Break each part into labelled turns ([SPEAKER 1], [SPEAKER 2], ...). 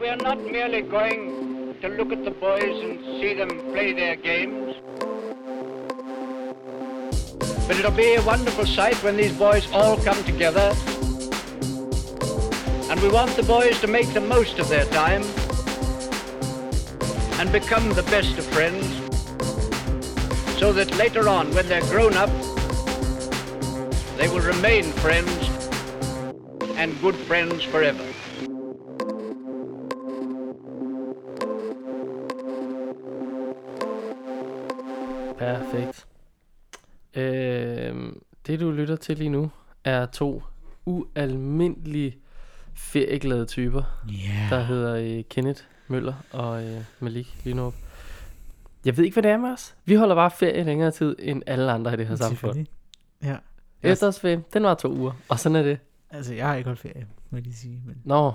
[SPEAKER 1] we are not merely going to look at the boys and see them play their games. But it'll be a wonderful sight when these boys all come together. And we want the boys to make the most of their time and become the best of friends so that later on, when they're grown up, they will remain friends and good friends forever.
[SPEAKER 2] Det du lytter til lige nu er to ualmindelige ferieglade typer,
[SPEAKER 3] Yeah.
[SPEAKER 2] der hedder øh, Kenneth Møller og øh, Malik Linup. Jeg ved ikke, hvad det er med os. Vi holder bare ferie længere tid end alle andre i det her samfund.
[SPEAKER 3] Ja.
[SPEAKER 2] Efterårsferie, den var to uger, og sådan er det.
[SPEAKER 3] Altså, jeg har ikke holdt ferie, må jeg lige sige. Men
[SPEAKER 2] Nå,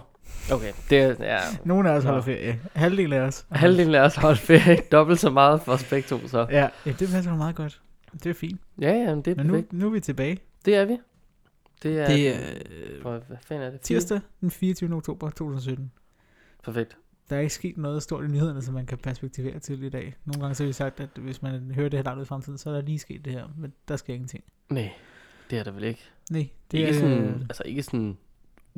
[SPEAKER 2] okay. Det er, ja,
[SPEAKER 3] nogle af os
[SPEAKER 2] Nå.
[SPEAKER 3] holder ferie. Halvdelen af os.
[SPEAKER 2] halvdelen af os holdt ferie, dobbelt så meget for os begge to, så.
[SPEAKER 3] Ja, ja det passer meget godt. Det er fint.
[SPEAKER 2] Ja, ja, men det er
[SPEAKER 3] Men nu,
[SPEAKER 2] perfekt.
[SPEAKER 3] nu er vi tilbage.
[SPEAKER 2] Det er vi. Det er,
[SPEAKER 3] Det er øh,
[SPEAKER 2] for, hvad fanden er det?
[SPEAKER 3] tirsdag den 24. oktober 2017.
[SPEAKER 2] Perfekt.
[SPEAKER 3] Der er ikke sket noget stort i nyhederne, som man kan perspektivere til i dag. Nogle gange så har vi sagt, at hvis man hører det her langt ud i fremtiden, så er der lige sket det her. Men der sker ingenting.
[SPEAKER 2] Nej, det er der vel ikke.
[SPEAKER 3] Nej,
[SPEAKER 2] Det
[SPEAKER 3] det
[SPEAKER 2] ikke
[SPEAKER 3] er...
[SPEAKER 2] sådan, altså ikke sådan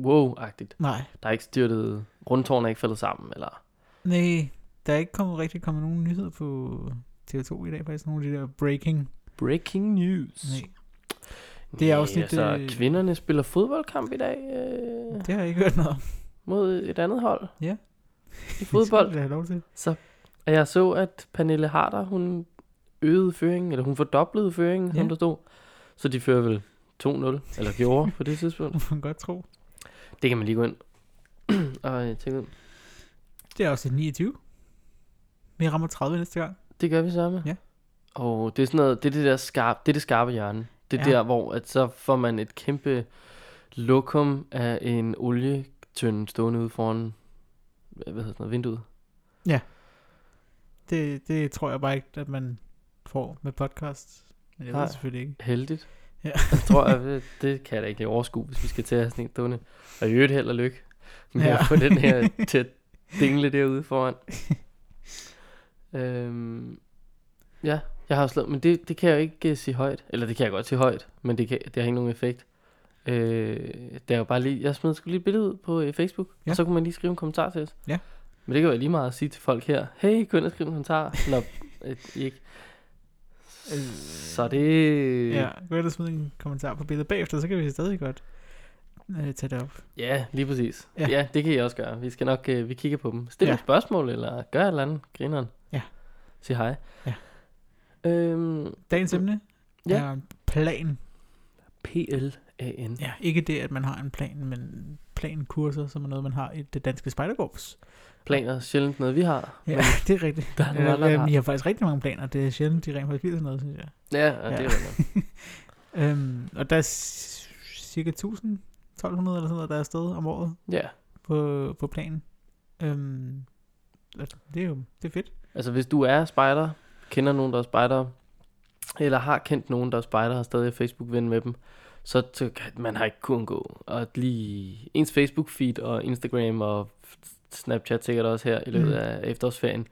[SPEAKER 2] wow-agtigt.
[SPEAKER 3] Nej,
[SPEAKER 2] Der er ikke styrtet, rundtårn er ikke faldet sammen, eller...
[SPEAKER 3] nej. Der er ikke kommet, rigtig kommet nogen nyheder på TV2 i dag, faktisk. Nogle af de der breaking.
[SPEAKER 2] Breaking news.
[SPEAKER 3] Nej, Det er
[SPEAKER 2] Nej,
[SPEAKER 3] afsnit,
[SPEAKER 2] Altså,
[SPEAKER 3] øh,
[SPEAKER 2] kvinderne spiller fodboldkamp i dag øh,
[SPEAKER 3] det har jeg ikke hørt noget om.
[SPEAKER 2] mod et andet hold
[SPEAKER 3] Ja.
[SPEAKER 2] i fodbold.
[SPEAKER 3] Det have lov til.
[SPEAKER 2] Så, og jeg så, at Pernille Harder, hun øgede føringen, eller hun fordoblede føringen, ja. Som der stod. Så de fører vel 2-0, eller gjorde på det tidspunkt.
[SPEAKER 3] Det man godt tro.
[SPEAKER 2] Det kan man lige gå ind og øh, tjekke ud.
[SPEAKER 3] Det er også 29. Vi rammer 30 næste gang.
[SPEAKER 2] Det gør vi sammen.
[SPEAKER 3] Ja.
[SPEAKER 2] Og det er sådan noget, det er det der skarpe, det er det skarpe hjørne. Det er
[SPEAKER 3] Ja.
[SPEAKER 2] der, hvor at så får man et kæmpe lokum af en olietønde stående ude foran, hvad hedder sådan noget, vinduet.
[SPEAKER 3] Det, det tror jeg bare ikke, at man får med podcast. Men jeg
[SPEAKER 2] Nej.
[SPEAKER 3] det selvfølgelig ikke.
[SPEAKER 2] Heldigt.
[SPEAKER 3] Ja.
[SPEAKER 2] Jeg tror, jeg, det, det kan jeg da ikke overskue, hvis vi skal til at have sådan en stående. Og i øvrigt held og lykke med ja.
[SPEAKER 3] Ja.
[SPEAKER 2] at få den her til at dingle derude foran. øhm, ja, jeg har slået, men det, det kan jeg jo ikke uh, sige højt. Eller det kan jeg godt sige højt, men det, kan, det har ikke nogen effekt. Øh, det er jo bare lige, jeg smed sgu lige et billede ud på uh, Facebook, ja. Og så kunne man lige skrive en kommentar til os.
[SPEAKER 3] Ja.
[SPEAKER 2] Men det kan jo lige meget at sige til folk her, hey, gå ind og skriv en kommentar, når øh, ikke. Så det...
[SPEAKER 3] Ja, gå ind og smid en kommentar på billedet bagefter, så kan vi stadig godt øh, tage det op.
[SPEAKER 2] Ja, lige præcis. Ja.
[SPEAKER 3] Ja.
[SPEAKER 2] det kan I også gøre. Vi skal nok, øh, vi kigger på dem. Stil. Ja. et spørgsmål, eller gør et eller andet. Grineren.
[SPEAKER 3] Ja.
[SPEAKER 2] Sig hej.
[SPEAKER 3] Ja.
[SPEAKER 2] Øhm,
[SPEAKER 3] Dagens emne
[SPEAKER 2] Ja.
[SPEAKER 3] er plan.
[SPEAKER 2] P-L-A-N.
[SPEAKER 3] Ja, ikke det, at man har en plan, men plankurser, som er noget, man har i det danske spejderkorps.
[SPEAKER 2] Planer er sjældent noget, vi har.
[SPEAKER 3] Ja,
[SPEAKER 2] men-
[SPEAKER 3] det er rigtigt.
[SPEAKER 2] Der er nogle andre, der
[SPEAKER 3] Øh,
[SPEAKER 2] har.
[SPEAKER 3] I har faktisk rigtig mange planer. Det er sjældent, de rent faktisk sådan noget, synes jeg.
[SPEAKER 2] Ja, og det er
[SPEAKER 3] Ja.
[SPEAKER 2] rigtigt.
[SPEAKER 3] Øhm, og der er cirka 1000, 1200 eller sådan noget, der er afsted om året
[SPEAKER 2] Ja.
[SPEAKER 3] på, på planen. Øhm, det er jo det er fedt.
[SPEAKER 2] Altså, hvis du er spejder, kender nogen, der er spejder, eller har kendt nogen, der er spejder, har stadig Facebook-ven med dem, så kan- man har ikke kunnet gå. Og lige ens Facebook-feed og Instagram og Snapchat sikkert også her i løbet
[SPEAKER 3] Mm.
[SPEAKER 2] af efterårsferien,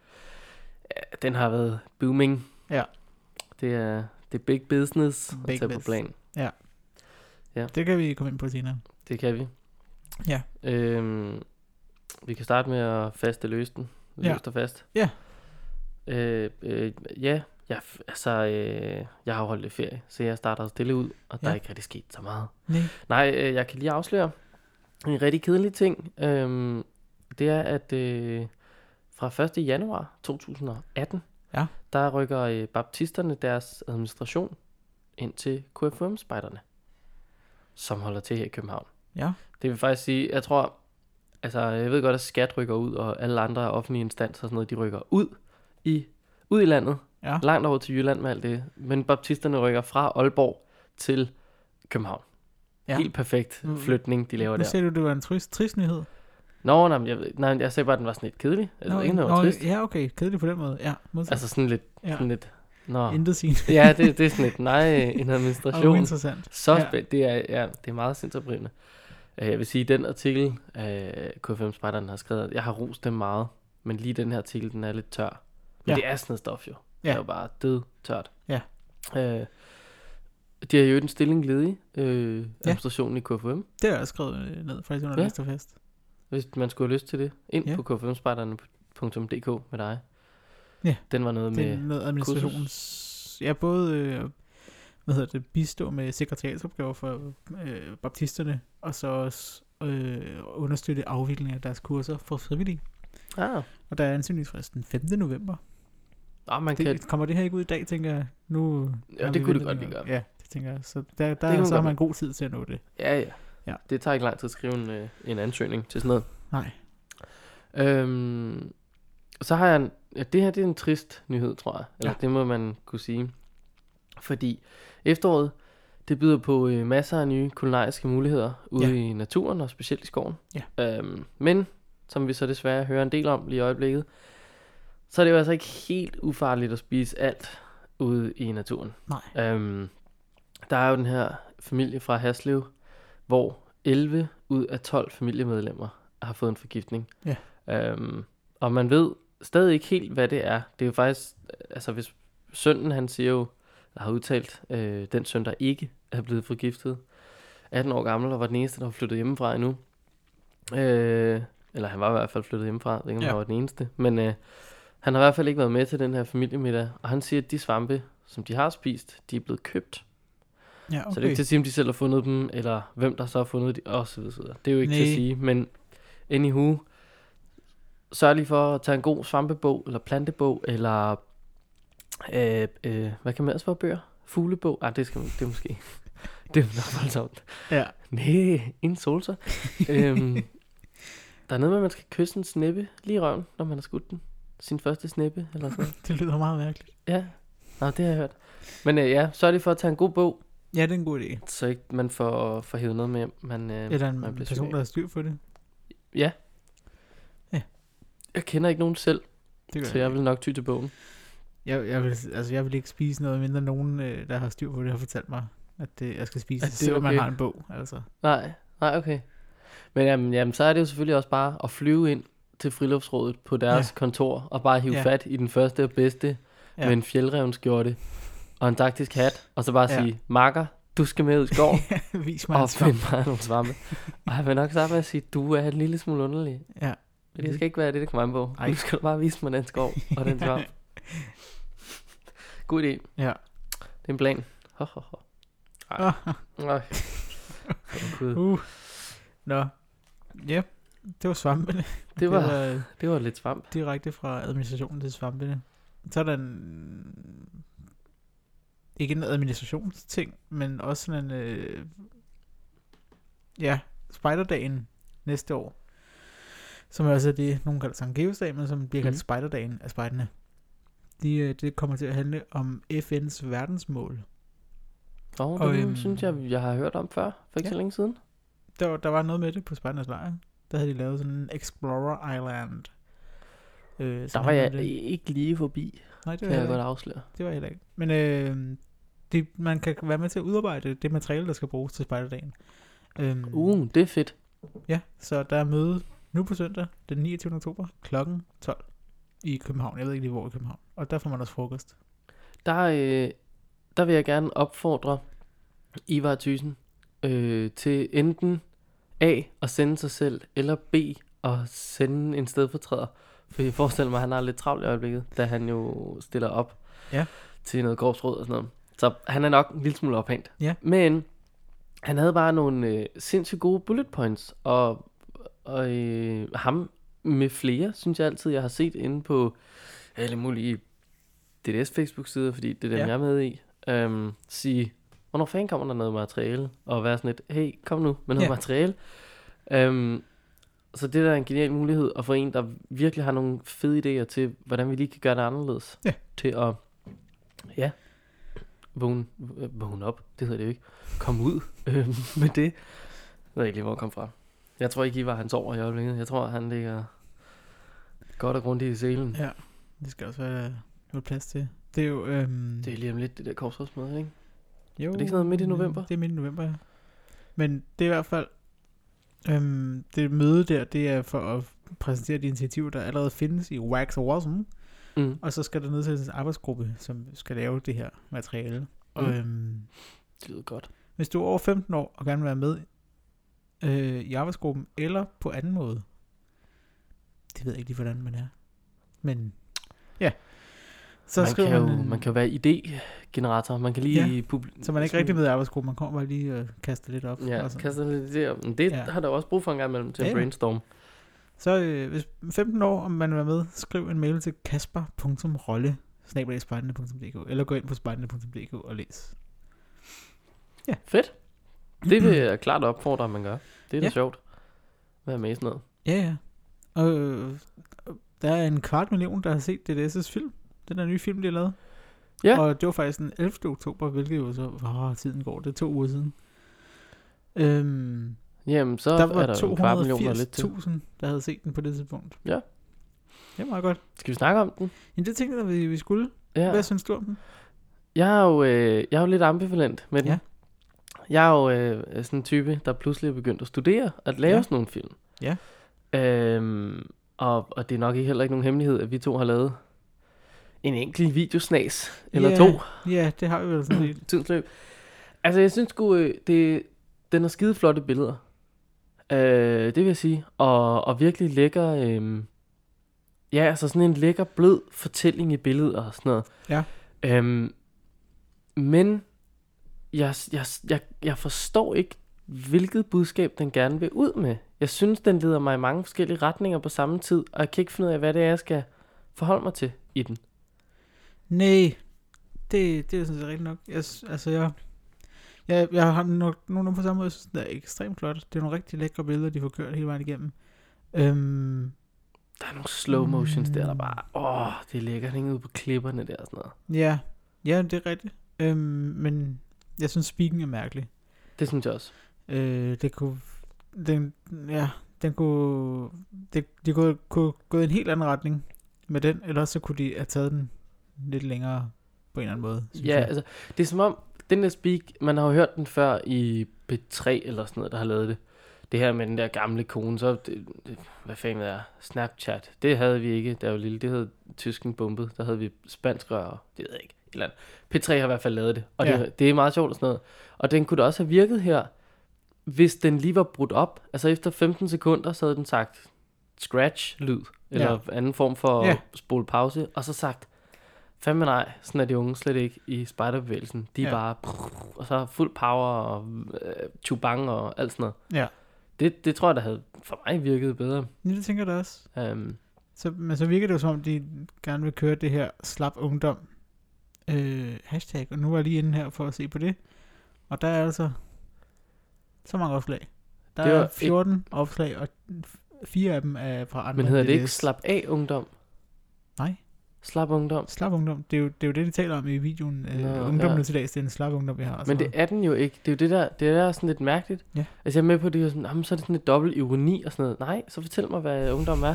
[SPEAKER 2] ja, den har været booming.
[SPEAKER 3] Ja.
[SPEAKER 2] Det er, det er big business
[SPEAKER 3] Big
[SPEAKER 2] at tage på
[SPEAKER 3] biz.
[SPEAKER 2] plan.
[SPEAKER 3] Det kan vi komme ind på senere.
[SPEAKER 2] Det kan vi.
[SPEAKER 3] Ja.
[SPEAKER 2] Øhm, vi kan starte med at faste løse den.
[SPEAKER 3] Ja.
[SPEAKER 2] Løst og fast.
[SPEAKER 3] Ja.
[SPEAKER 2] Øh, øh, ja, jeg, altså, øh, jeg har holdt lidt ferie, så jeg starter stille ud, og der
[SPEAKER 3] Ja.
[SPEAKER 2] er ikke rigtig sket så meget.
[SPEAKER 3] Nej.
[SPEAKER 2] Nej, øh, jeg kan lige afsløre en rigtig kedelig ting. Øhm, det er, at øh, fra 1. januar 2018,
[SPEAKER 3] Ja.
[SPEAKER 2] der rykker øh, baptisterne deres administration ind til KFM-spejderne, som holder til her i København.
[SPEAKER 3] Ja.
[SPEAKER 2] Det vil faktisk sige, jeg tror, altså jeg ved godt, at skat rykker ud, og alle andre offentlige instanser og sådan noget, de rykker ud i, ud i landet,
[SPEAKER 3] Ja.
[SPEAKER 2] langt over til Jylland med alt det. Men baptisterne rykker fra Aalborg til København.
[SPEAKER 3] Ja.
[SPEAKER 2] Helt perfekt
[SPEAKER 3] Mm.
[SPEAKER 2] flytning, de laver
[SPEAKER 3] Nu
[SPEAKER 2] der.
[SPEAKER 3] ser du, det var en trist, trist nyhed.
[SPEAKER 2] Nå, nej, jeg, nej, jeg sagde bare, at den var sådan lidt kedelig. Altså, ikke noget trist.
[SPEAKER 3] Ja, okay. Kedelig på den måde. Ja, modsat.
[SPEAKER 2] Altså sådan lidt,
[SPEAKER 3] ja.
[SPEAKER 2] sådan lidt, nå.
[SPEAKER 3] Intet.
[SPEAKER 2] Ja, det, det er sådan lidt, nej, en
[SPEAKER 3] Og
[SPEAKER 2] administration.
[SPEAKER 3] interessant.
[SPEAKER 2] Så
[SPEAKER 3] Ja.
[SPEAKER 2] Det er, ja, det er meget sindsoprivende. Øh, Jeg vil sige, at den artikel, øh, K5 Spejderen har skrevet, jeg har rost dem meget, men lige den her artikel, den er lidt tør. Men
[SPEAKER 3] Ja.
[SPEAKER 2] det er sådan noget stof jo.
[SPEAKER 3] Ja.
[SPEAKER 2] Det er jo bare død tørt.
[SPEAKER 3] Ja.
[SPEAKER 2] Øh, de har jo en stilling ledig, øh, administrationen i KFM,
[SPEAKER 3] Det har jeg skrevet øh, ned, faktisk under
[SPEAKER 2] Ja.
[SPEAKER 3] ja. Fest.
[SPEAKER 2] hvis man skulle have lyst til det. Ind
[SPEAKER 3] Ja.
[SPEAKER 2] på k5spejderne.dk med dig.
[SPEAKER 3] Ja.
[SPEAKER 2] Den var noget
[SPEAKER 3] Det
[SPEAKER 2] med...
[SPEAKER 3] er noget administrations... Ja, både øh, hvad hedder det, bistå med sekretariatsopgaver for øh, baptisterne, og så også øh, understøtte afvikling af deres kurser for frivillige.
[SPEAKER 2] Ah,
[SPEAKER 3] Og der er ansøgningsfrist den 5. november.
[SPEAKER 2] Ah man kan...
[SPEAKER 3] Det, kommer det her ikke ud i dag, tænker jeg? Nu
[SPEAKER 2] Ja, det kunne det godt lige gøre.
[SPEAKER 3] Ja, det tænker jeg. Så der,
[SPEAKER 2] kan
[SPEAKER 3] der så har man god tid til at nå det.
[SPEAKER 2] Ja, ja.
[SPEAKER 3] Ja.
[SPEAKER 2] Det tager ikke lang tid at skrive en, øh, en ansøgning til sådan noget.
[SPEAKER 3] Nej.
[SPEAKER 2] Øhm, så har jeg en, ja, det her det er en trist nyhed, tror jeg. Eller
[SPEAKER 3] Ja.
[SPEAKER 2] det må man kunne sige. Fordi efteråret, det byder på øh, masser af nye kulinariske muligheder ude
[SPEAKER 3] Ja.
[SPEAKER 2] i naturen, og specielt i skoven.
[SPEAKER 3] Ja.
[SPEAKER 2] Øhm, men, som vi så desværre hører en del om lige i øjeblikket, så er det jo altså ikke helt ufarligt at spise alt ude i naturen.
[SPEAKER 3] Nej.
[SPEAKER 2] Øhm, der er jo den her familie fra Haslev, hvor 11 ud af 12 familiemedlemmer har fået en forgiftning.
[SPEAKER 3] Ja.
[SPEAKER 2] Øhm, og man ved stadig ikke helt, hvad det er. Det er jo faktisk, altså hvis sønnen han siger jo, eller har udtalt, øh, den søn, der ikke er blevet forgiftet, 18 år gammel, og var den eneste, der var flyttet hjemmefra endnu. Øh, eller han var i hvert fald flyttet hjemmefra, jeg ved ikke, om
[SPEAKER 3] Ja.
[SPEAKER 2] han var den eneste. Men øh, han har i hvert fald ikke været med til den her familiemiddag, og han siger, at de svampe, som de har spist, de er blevet købt.
[SPEAKER 3] Ja,
[SPEAKER 2] Okay. Så det er ikke til at sige, om de selv har fundet dem, eller hvem der så har fundet dem, og så videre. så videre. Det er jo ikke Nej. til at sige, men anywho, sørg lige for at tage en god svampebog, eller plantebog, eller øh, øh, hvad kan man ellers få bøger? Fuglebog? Ah, det skal man, det er måske, det er nok voldsomt.
[SPEAKER 3] Ja.
[SPEAKER 2] Nej, en solser. øhm, der er noget med, at man skal kysse en snippe lige i røven, når man har skudt den. Sin første snippe, eller sådan.
[SPEAKER 3] Det lyder meget mærkeligt.
[SPEAKER 2] Ja, Nå, det har jeg hørt. Men øh, ja, sørg lige for at tage en god bog,
[SPEAKER 3] Ja, det er en god idé.
[SPEAKER 2] så ikke man får, får hævet noget med hjem. Man, øh,
[SPEAKER 3] Eller en
[SPEAKER 2] man bliver
[SPEAKER 3] person,
[SPEAKER 2] syg
[SPEAKER 3] der
[SPEAKER 2] af.
[SPEAKER 3] har styr på det.
[SPEAKER 2] Ja.
[SPEAKER 3] Ja.
[SPEAKER 2] Jeg kender ikke nogen selv,
[SPEAKER 3] Det gør
[SPEAKER 2] så jeg vil nok ty til bogen.
[SPEAKER 3] Jeg, jeg, vil, altså, jeg vil ikke spise noget mindre nogen, øh, der har styr på det, har fortalt mig, at det, jeg skal spise
[SPEAKER 2] At
[SPEAKER 3] det,
[SPEAKER 2] det er
[SPEAKER 3] selvom man
[SPEAKER 2] okay.
[SPEAKER 3] har en bog. Altså.
[SPEAKER 2] Nej, nej, okay. Men jamen, jamen, så er det jo selvfølgelig også bare at flyve ind til friluftsrådet på deres
[SPEAKER 3] Ja.
[SPEAKER 2] kontor, og bare hive
[SPEAKER 3] Ja.
[SPEAKER 2] fat i den første og bedste,
[SPEAKER 3] Ja.
[SPEAKER 2] med en fjeldrevnskjorte og en taktisk hat, og så bare
[SPEAKER 3] Ja.
[SPEAKER 2] sige, makker, du skal med ud i skoven
[SPEAKER 3] Vis mig
[SPEAKER 2] og finde mig nogle svampe. og jeg vil nok starte med at sige, du er en lille smule underlig.
[SPEAKER 3] Ja.
[SPEAKER 2] Men det skal ikke være det, det kommer an på.
[SPEAKER 3] Ej.
[SPEAKER 2] Ej. Du skal bare vise mig den skov og den svamp. God idé.
[SPEAKER 3] Ja.
[SPEAKER 2] Det er en plan. Ho, ho, ho. Ej. Ej. Åh, Gud.
[SPEAKER 3] Uh. Nå. Ja, det var svampene.
[SPEAKER 2] Det var,
[SPEAKER 3] var
[SPEAKER 2] det var lidt svamp.
[SPEAKER 3] direkte fra administrationen til svampene. Så er der en, ikke en administrationsting, men også sådan en, øh, ja, spejderdagen næste år. Som er også det, nogen kalder Sankt Geosdag, men som bliver kaldt
[SPEAKER 2] Mhm.
[SPEAKER 3] spejderdagen af spejderne. De, øh, det kommer til at handle om FN's verdensmål.
[SPEAKER 2] Og,
[SPEAKER 3] Og,
[SPEAKER 2] det
[SPEAKER 3] øhm,
[SPEAKER 2] synes jeg, jeg har hørt om før, for ikke
[SPEAKER 3] ja.
[SPEAKER 2] så længe siden.
[SPEAKER 3] Der, var- der var noget med det på Spejdernes Lejr. Der havde de lavet sådan en Explorer Island. Øh,
[SPEAKER 2] Der var jeg
[SPEAKER 3] det.
[SPEAKER 2] ikke lige forbi,
[SPEAKER 3] Nej, det
[SPEAKER 2] kan
[SPEAKER 3] var
[SPEAKER 2] jeg
[SPEAKER 3] jeg
[SPEAKER 2] godt afsløre.
[SPEAKER 3] Det var heller ikke. Men øh, det, man kan være med til at udarbejde det materiale, der skal bruges til spejderdagen. Øhm,
[SPEAKER 2] Uh, det er fedt.
[SPEAKER 3] Ja, så der er møde nu på søndag, den 29. oktober, klokken 12 i København. Jeg ved ikke lige, hvor i København. Og der får man også frokost.
[SPEAKER 2] Der, øh, der vil jeg gerne opfordre Ivar Thyssen øh, til enten A at sende sig selv, eller B at sende en stedfortræder. For jeg forestiller mig, at han har lidt travlt i øjeblikket, da han jo stiller op
[SPEAKER 3] Ja.
[SPEAKER 2] til noget korpsråd og sådan noget. Så han er nok en lille smule ophængt.
[SPEAKER 3] Ja.
[SPEAKER 2] Men han havde bare nogle øh, sindssygt gode bullet points, og, og øh, ham med flere, synes jeg altid, jeg har set inde på alle mulige DDS Facebook-sider, fordi det er dem,
[SPEAKER 3] Ja.
[SPEAKER 2] jeg er med i, øhm, sige, hvornår fanden kommer der noget materiale, og være sådan lidt, hey, kom nu med noget
[SPEAKER 3] Ja.
[SPEAKER 2] materiale. Øhm, så det der er en genial mulighed, at få en, der virkelig har nogle fede idéer til, hvordan vi lige kan gøre det anderledes.
[SPEAKER 3] Ja.
[SPEAKER 2] Til at, ja, vågne, øh, vågne op, det hedder det jo ikke, komme ud øh, med det. Jeg ved ikke lige, hvor jeg kom fra. Jeg tror ikke, I var hans over i øjeblikket. Jeg tror, han ligger godt og grundigt i selen.
[SPEAKER 3] Ja, det skal også være noget plads til. Det er jo... Øhm,
[SPEAKER 2] Det er lige om lidt, det der korsrådsmøde, ikke?
[SPEAKER 3] Jo,
[SPEAKER 2] det ikke sådan noget midt i november?
[SPEAKER 3] Det er midt i november, ja. Men det er i hvert fald Øhm, det møde der, det er for at præsentere de initiativer, der allerede findes i Wax Awesome.
[SPEAKER 2] Mm.
[SPEAKER 3] Og så skal der nedsættes en arbejdsgruppe, som skal lave det her materiale. Mm. Og, øhm,
[SPEAKER 2] Det lyder godt.
[SPEAKER 3] hvis du er over 15 år og gerne vil være med øh, i arbejdsgruppen, eller på anden måde, det ved jeg ikke lige, hvordan man er. Men ja, så
[SPEAKER 2] man, kan jo,
[SPEAKER 3] man, en-
[SPEAKER 2] man kan jo være idégenerator. Man kan lige...
[SPEAKER 3] Ja,
[SPEAKER 2] publi-
[SPEAKER 3] så man er ikke rigtig med i arbejdsgruppen, man kommer bare lige og kaster lidt op.
[SPEAKER 2] Ja,
[SPEAKER 3] og sådan.
[SPEAKER 2] kaster lidt der. Men det
[SPEAKER 3] Ja.
[SPEAKER 2] ja. har der også brug for en gang imellem til
[SPEAKER 3] Ja,
[SPEAKER 2] at
[SPEAKER 3] ja.
[SPEAKER 2] brainstorm.
[SPEAKER 3] Så øh, hvis 15 år, om man vil være med, skriv en mail til kasper.rolle eller gå ind på spejdende.dk og læs.
[SPEAKER 2] Fedt. Det vil jeg klart opfordre, at man gør. Det er da
[SPEAKER 3] Ja.
[SPEAKER 2] sjovt. Være med i sådan noget.
[SPEAKER 3] Ja, ja. Og øh, der er en kvart million, der har set DDS' film. Den der nye film, de har lavet.
[SPEAKER 2] Ja.
[SPEAKER 3] Og det var faktisk den 11. oktober, hvilket jo så, hvor tiden går, det er to uger siden. Øhm,
[SPEAKER 2] Jamen, så
[SPEAKER 3] der
[SPEAKER 2] er
[SPEAKER 3] var
[SPEAKER 2] der der er til.
[SPEAKER 3] 280.000, der havde set den på det tidspunkt.
[SPEAKER 2] Ja.
[SPEAKER 3] Det er meget godt.
[SPEAKER 2] Skal vi snakke om den?
[SPEAKER 3] Men det tænkte jeg, vi, vi skulle.
[SPEAKER 2] Ja.
[SPEAKER 3] Hvad synes du om den?
[SPEAKER 2] Jeg er jo, øh, jeg er jo lidt ambivalent med den.
[SPEAKER 3] Ja.
[SPEAKER 2] Jeg er jo øh, sådan en type, der pludselig er begyndt at studere at lave
[SPEAKER 3] ja.
[SPEAKER 2] sådan nogle film.
[SPEAKER 3] Ja.
[SPEAKER 2] Øhm, og, og det er nok ikke heller ikke nogen hemmelighed, at vi to har lavet en enkelt videosnas, eller
[SPEAKER 3] Ja.
[SPEAKER 2] to,
[SPEAKER 3] Ja, det har vi vel sådan lidt.
[SPEAKER 2] tidens løb. Altså, jeg synes sgu, øh, det, den har skide flotte billeder. Øh, det vil jeg sige. Og, og virkelig lækker... Øh, ja, altså sådan en lækker, blød fortælling i billedet og sådan noget.
[SPEAKER 3] Ja.
[SPEAKER 2] Øhm, men jeg, jeg, jeg, jeg forstår ikke, hvilket budskab den gerne vil ud med. Jeg synes, den leder mig i mange forskellige retninger på samme tid, og jeg kan ikke finde ud af, hvad det er, jeg skal forholde mig til i den.
[SPEAKER 3] Nej, det, det er sådan set rigtigt nok. Jeg, altså, jeg, jeg, jeg har nok nogen på samme måde, jeg synes, det er ekstremt flot. Det er nogle rigtig lækre billeder, de får kørt hele vejen igennem. Øhm,
[SPEAKER 2] Der er nogle slow motions der, der
[SPEAKER 3] Mm.
[SPEAKER 2] bare, åh, det er lækkert, hænge ud på klipperne der og sådan noget.
[SPEAKER 3] ja, ja, det er rigtigt. Øhm, men jeg synes, speaking er mærkelig.
[SPEAKER 2] Det synes jeg også.
[SPEAKER 3] Øh, det kunne, den, ja, den kunne, det, de kunne, kunne gå i en helt anden retning med den, eller så kunne de have taget den lidt længere på en eller anden måde. synes
[SPEAKER 2] Ja,
[SPEAKER 3] jeg.
[SPEAKER 2] altså, det er som om, den der speak, man har jo hørt den før i B3 eller sådan noget, der har lavet det. Det her med den der gamle kone, så, det, det, hvad fanden er Snapchat, det havde vi ikke, der var lille, det hed tysken bumpet, der havde vi spansk rør, det ved jeg ikke, eller andet. P3 har i hvert fald lavet det, og
[SPEAKER 3] Ja.
[SPEAKER 2] det, det er meget sjovt og sådan noget. Og den kunne da også have virket her, hvis den lige var brudt op. Altså efter 15 sekunder, så havde den sagt scratch-lyd, eller
[SPEAKER 3] Ja.
[SPEAKER 2] anden form for
[SPEAKER 3] ja.
[SPEAKER 2] spole pause, og så sagt, fandme nej, sådan er de unge slet ikke i spejderbevægelsen. De er
[SPEAKER 3] Ja.
[SPEAKER 2] bare, og så fuld power og øh, chubang og alt sådan noget.
[SPEAKER 3] Ja.
[SPEAKER 2] Det, det tror jeg, der havde for mig virket bedre.
[SPEAKER 3] Ja, det tænker jeg da også.
[SPEAKER 2] Um,
[SPEAKER 3] Så, men så virker det jo som om, de gerne vil køre det her slap ungdom øh, hashtag, og nu er jeg lige inde her for at se på det. Og der er altså så mange opslag. Der
[SPEAKER 2] Det
[SPEAKER 3] er 14 opslag, og fire af dem er fra andre.
[SPEAKER 2] men hedder det ikke slap af ungdom?
[SPEAKER 3] Nej.
[SPEAKER 2] Slap ungdom?
[SPEAKER 3] Slap ungdom. Det er, jo, det er jo det, de taler om i videoen. Øh,
[SPEAKER 2] Nå,
[SPEAKER 3] ungdommen
[SPEAKER 2] ja.
[SPEAKER 3] til dags, det er en slap ungdom, vi har.
[SPEAKER 2] Men det er den jo ikke. Det er jo det der, det er der sådan lidt mærkeligt.
[SPEAKER 3] Ja.
[SPEAKER 2] Altså jeg er med på det, og sådan, jamen, så er det sådan lidt dobbelt ironi og sådan noget. Nej, så fortæl mig, hvad ungdom er.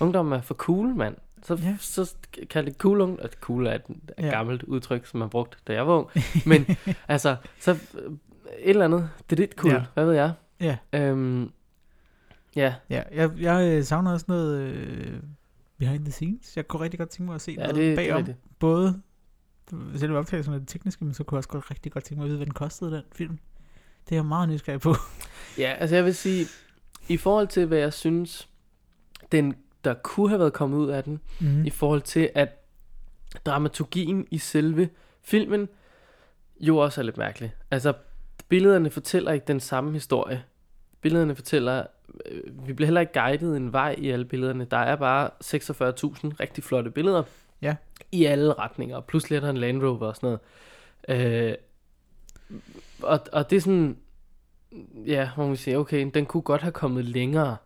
[SPEAKER 2] Ungdom er for cool, mand. Så,
[SPEAKER 3] Ja.
[SPEAKER 2] så kald det cool ungdom. Altså, cool er et, et
[SPEAKER 3] Ja.
[SPEAKER 2] gammelt udtryk, som man brugte, da jeg var ung. Men altså, så øh, et eller andet. Det er lidt cool.
[SPEAKER 3] Ja.
[SPEAKER 2] Hvad ved jeg?
[SPEAKER 3] Ja.
[SPEAKER 2] Øhm, ja,
[SPEAKER 3] Ja, jeg, jeg øh, savner også noget øh, behind the scenes. Jeg kunne rigtig godt tænke mig at se
[SPEAKER 2] ja
[SPEAKER 3] noget
[SPEAKER 2] det, det
[SPEAKER 3] bagom.
[SPEAKER 2] rigtigt.
[SPEAKER 3] Både selve optagelsen af det tekniske, men så kunne jeg også godt rigtig godt tænke mig at vide, hvad den kostede, den film. Det er jeg meget nysgerrig på.
[SPEAKER 2] Ja, altså jeg vil sige, i forhold til, hvad jeg synes, den, der kunne have været kommet ud af den,
[SPEAKER 3] Mm.
[SPEAKER 2] i forhold til, at dramaturgien i selve filmen jo også er lidt mærkelig. Altså, billederne fortæller ikke den samme historie. Billederne fortæller, vi bliver heller ikke guidet en vej i alle billederne. Der er bare 46.000 rigtig flotte billeder.
[SPEAKER 3] Ja.
[SPEAKER 2] I alle retninger. Pludselig er der en Land Rover og sådan noget. Øh, og, og det er sådan, ja, hvor man siger, okay, den kunne godt have kommet længere.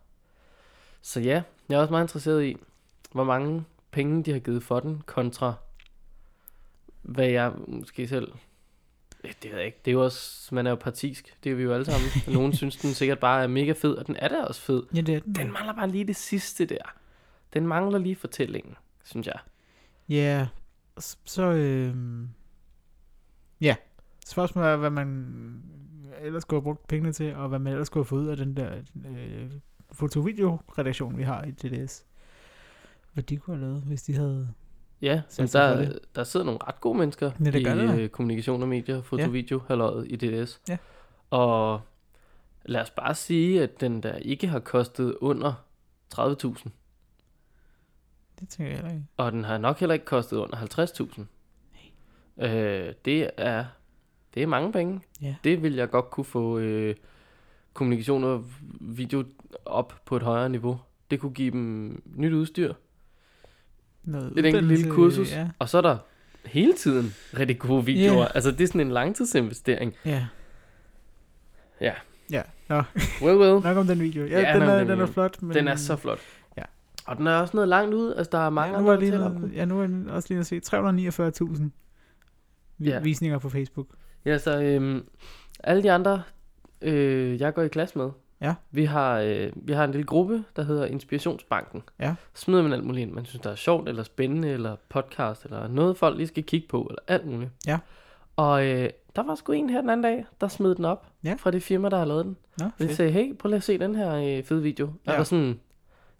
[SPEAKER 2] Så ja, jeg er også meget interesseret i, hvor mange penge de har givet for den, kontra hvad jeg måske selv... Det ved jeg ikke. Det er jo også... Man er jo partisk. Det er vi jo alle sammen. Og Nogen synes, den sikkert bare er mega fed, og den er da også fed.
[SPEAKER 3] Ja, det er den.
[SPEAKER 2] Den mangler bare lige det sidste der. Den mangler lige fortællingen, synes jeg.
[SPEAKER 3] Ja, s- så... Øh, ja, Spørgsmålet er, hvad man ellers skulle have brugt pengene til, og hvad man ellers skulle have fået ud af den der øh, foto-video-redaktion, vi har i DDS. Hvad de kunne have lavet, hvis de havde...
[SPEAKER 2] Ja, men der,
[SPEAKER 3] det.
[SPEAKER 2] der sidder nogle ret gode mennesker
[SPEAKER 3] Ja, det gør
[SPEAKER 2] i
[SPEAKER 3] der da.
[SPEAKER 2] øh, kommunikation og medier, foto,
[SPEAKER 3] Ja.
[SPEAKER 2] video, halløjet i DDS.
[SPEAKER 3] Ja.
[SPEAKER 2] Og lad os bare sige, at den der ikke har kostet under 30.000,
[SPEAKER 3] Det tænker jeg heller ikke.
[SPEAKER 2] og den har nok heller ikke kostet under 50.000. Øh, det er det er mange penge.
[SPEAKER 3] Ja.
[SPEAKER 2] Det vil jeg godt kunne få øh, kommunikation og video op på et højere niveau. Det kunne give dem nyt udstyr,
[SPEAKER 3] Noget
[SPEAKER 2] et enkelt lille kursus,
[SPEAKER 3] Ja.
[SPEAKER 2] og så er der hele tiden rigtig gode videoer.
[SPEAKER 3] Ja.
[SPEAKER 2] Altså det er sådan en langtidsinvestering.
[SPEAKER 3] ja.
[SPEAKER 2] Ja.
[SPEAKER 3] Ja, nå,
[SPEAKER 2] Well, well.
[SPEAKER 3] nok om den video. Ja,
[SPEAKER 2] Ja,
[SPEAKER 3] den, er,
[SPEAKER 2] den
[SPEAKER 3] den er flot. Men
[SPEAKER 2] Den er så flot.
[SPEAKER 3] Ja.
[SPEAKER 2] Og den er også noget langt ud. Altså, der er mange
[SPEAKER 3] ja, nu
[SPEAKER 2] andre
[SPEAKER 3] lige, noget- ja, nu er jeg også lige at se 349.000 vi-
[SPEAKER 2] Ja.
[SPEAKER 3] visninger på Facebook.
[SPEAKER 2] Ja, så øhm, alle de andre, øh, jeg går i klasse med,
[SPEAKER 3] Ja.
[SPEAKER 2] vi, har, øh, vi har en lille gruppe, der hedder Inspirationsbanken.
[SPEAKER 3] Ja.
[SPEAKER 2] Smider man alt muligt ind, man synes, der er sjovt, eller spændende, eller podcast, eller noget, folk lige skal kigge på, eller alt muligt.
[SPEAKER 3] Ja.
[SPEAKER 2] Og øh, der var sgu en her den anden dag, der smed den op
[SPEAKER 3] Ja.
[SPEAKER 2] fra det firma, der har lavet den.
[SPEAKER 3] Nå,
[SPEAKER 2] Og de sagde, hey, prøv lige at se den her øh, fede video. Og
[SPEAKER 3] Ja.
[SPEAKER 2] var sådan,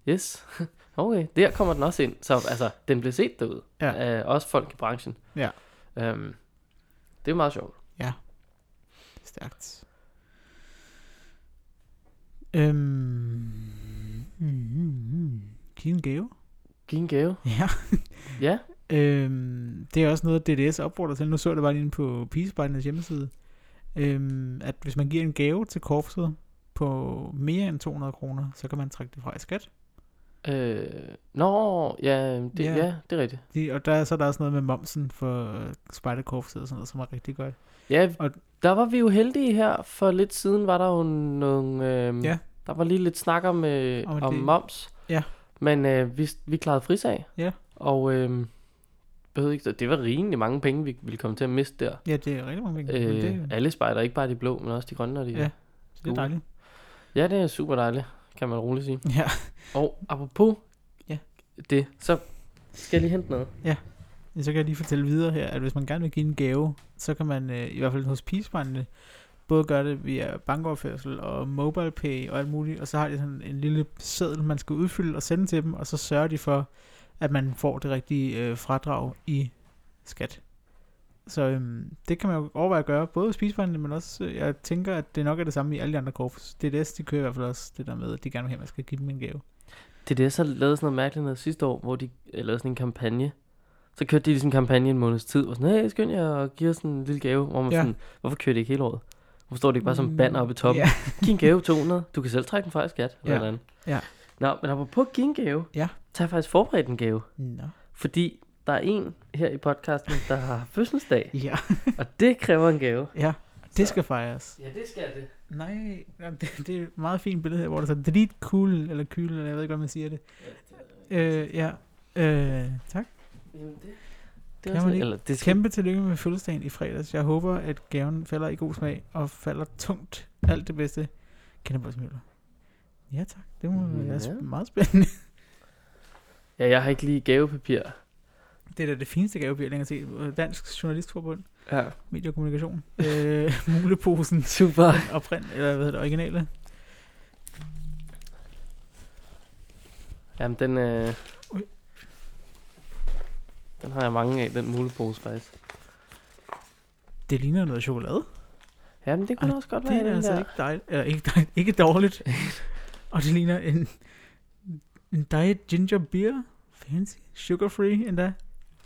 [SPEAKER 2] yes, okay, der kommer den også ind. Så altså, den blev set derude.
[SPEAKER 3] Ja.
[SPEAKER 2] Af også folk i branchen.
[SPEAKER 3] Ja.
[SPEAKER 2] Øhm, det er meget sjovt.
[SPEAKER 3] Stærkt. Øhm, mm, mm, mm. Giv en gave.
[SPEAKER 2] Giv en gave.
[SPEAKER 3] Ja.
[SPEAKER 2] Ja.
[SPEAKER 3] Øhm, det er også noget, DDS opfordrer til. Nu så jeg det bare lige på Pigespejlernes hjemmeside. Øhm, at hvis man giver en gave til korpset på mere end 200 kroner, så kan man trække det fra i skat.
[SPEAKER 2] Øh, nå, ja, det,
[SPEAKER 3] Ja.
[SPEAKER 2] ja. det er rigtigt.
[SPEAKER 3] De, og der, så er der også noget med momsen for øh, spejderkorpset og sådan noget, som er rigtig godt.
[SPEAKER 2] Ja,
[SPEAKER 3] Og-
[SPEAKER 2] der var vi jo heldige her. For lidt siden var der jo nogle... Øh,
[SPEAKER 3] Ja.
[SPEAKER 2] Der var lige lidt snak om, øh,
[SPEAKER 3] Om
[SPEAKER 2] om
[SPEAKER 3] det-
[SPEAKER 2] moms.
[SPEAKER 3] Ja.
[SPEAKER 2] Men øh, vi, vi klarede frisag.
[SPEAKER 3] Ja.
[SPEAKER 2] Og øh, behøvede ikke, det var rimelig mange penge, vi ville komme til at miste der.
[SPEAKER 3] Ja, det er rigtig mange penge.
[SPEAKER 2] Øh,
[SPEAKER 3] det,
[SPEAKER 2] alle spejder, ikke bare de blå, men også de grønne og de...
[SPEAKER 3] Ja. det er dejligt.
[SPEAKER 2] ja, det er super dejligt, kan man roligt sige.
[SPEAKER 3] Ja.
[SPEAKER 2] Og apropos
[SPEAKER 3] Ja.
[SPEAKER 2] det, så skal jeg lige hente noget.
[SPEAKER 3] Så kan jeg lige fortælle videre her, at hvis man gerne vil give en gave, så kan man øh, i hvert fald hos Peacebrændene både gøre det via bankoverførsel og mobile pay og alt muligt, og så har de sådan en lille seddel, man skal udfylde og sende til dem, og så sørger de for, at man får det rigtige øh, fradrag i skat. Så øhm, det kan man jo overveje at gøre, både hos Peacebrændene, men også, øh, jeg tænker, at det nok er det samme i alle de andre korps. DDS, de kører i hvert fald også det der med, at de gerne vil have, at man skal give dem en gave.
[SPEAKER 2] Det det, så lavede sådan noget mærkeligt noget sidste år, hvor de øh, lavede sådan en kampagne. Så kørte de ligesom en kampagne en måneds tid, og sådan, hey, skynd jer og give os sådan en lille gave, hvor man
[SPEAKER 3] Ja.
[SPEAKER 2] sådan, hvorfor kører det ikke hele året? Hvorfor står det ikke bare som banner oppe i toppen?
[SPEAKER 3] Ja.
[SPEAKER 2] Giv en gave 200, du kan selv trække den fra i skat, eller
[SPEAKER 3] Ja.
[SPEAKER 2] ja. andet.
[SPEAKER 3] Ja.
[SPEAKER 2] Nå, men apropos give en gave,
[SPEAKER 3] Ja.
[SPEAKER 2] så har jeg faktisk forberedt en gave,
[SPEAKER 3] Nå.
[SPEAKER 2] fordi der er en her i podcasten, der har fødselsdag,
[SPEAKER 3] Ja.
[SPEAKER 2] og det kræver en gave.
[SPEAKER 3] ja, det skal fejres.
[SPEAKER 2] Ja, det skal det.
[SPEAKER 3] Nej, ja, det, det er et meget fint billede her, hvor der så delete cool, eller kyl, eller jeg ved ikke, hvad man siger det. Øh, ja, øh, tak.
[SPEAKER 2] Jamen, det,
[SPEAKER 3] Kan
[SPEAKER 2] det er
[SPEAKER 3] man ikke?
[SPEAKER 2] eller det skal,
[SPEAKER 3] Kæmpe tillykke med fødselsdagen i fredags. Jeg håber, at gaven falder i god smag, og falder tungt. Alt det bedste. Kender Møller. Ja, tak. Det må være
[SPEAKER 2] ja.
[SPEAKER 3] meget spændende.
[SPEAKER 2] ja, jeg har ikke lige gavepapir.
[SPEAKER 3] Det er da det fineste gavepapir, jeg længere set. Dansk Journalistforbund,
[SPEAKER 2] Ja.
[SPEAKER 3] Medie og Kommunikation. Øh, muleposen,
[SPEAKER 2] Super.
[SPEAKER 3] oprind, eller hvad hedder det, originale.
[SPEAKER 2] Jamen, den, øh,
[SPEAKER 3] Ui.
[SPEAKER 2] den har jeg mange af, den mulepose faktisk.
[SPEAKER 3] Det ligner noget chokolade.
[SPEAKER 2] Jamen, det kunne
[SPEAKER 3] Ej,
[SPEAKER 2] også godt
[SPEAKER 3] Det
[SPEAKER 2] være
[SPEAKER 3] er
[SPEAKER 2] den
[SPEAKER 3] altså
[SPEAKER 2] der.
[SPEAKER 3] ikke dejligt. Eller ikke, dejligt, ikke dårligt. og det ligner en, en diet ginger beer. Fancy. Sugar free endda.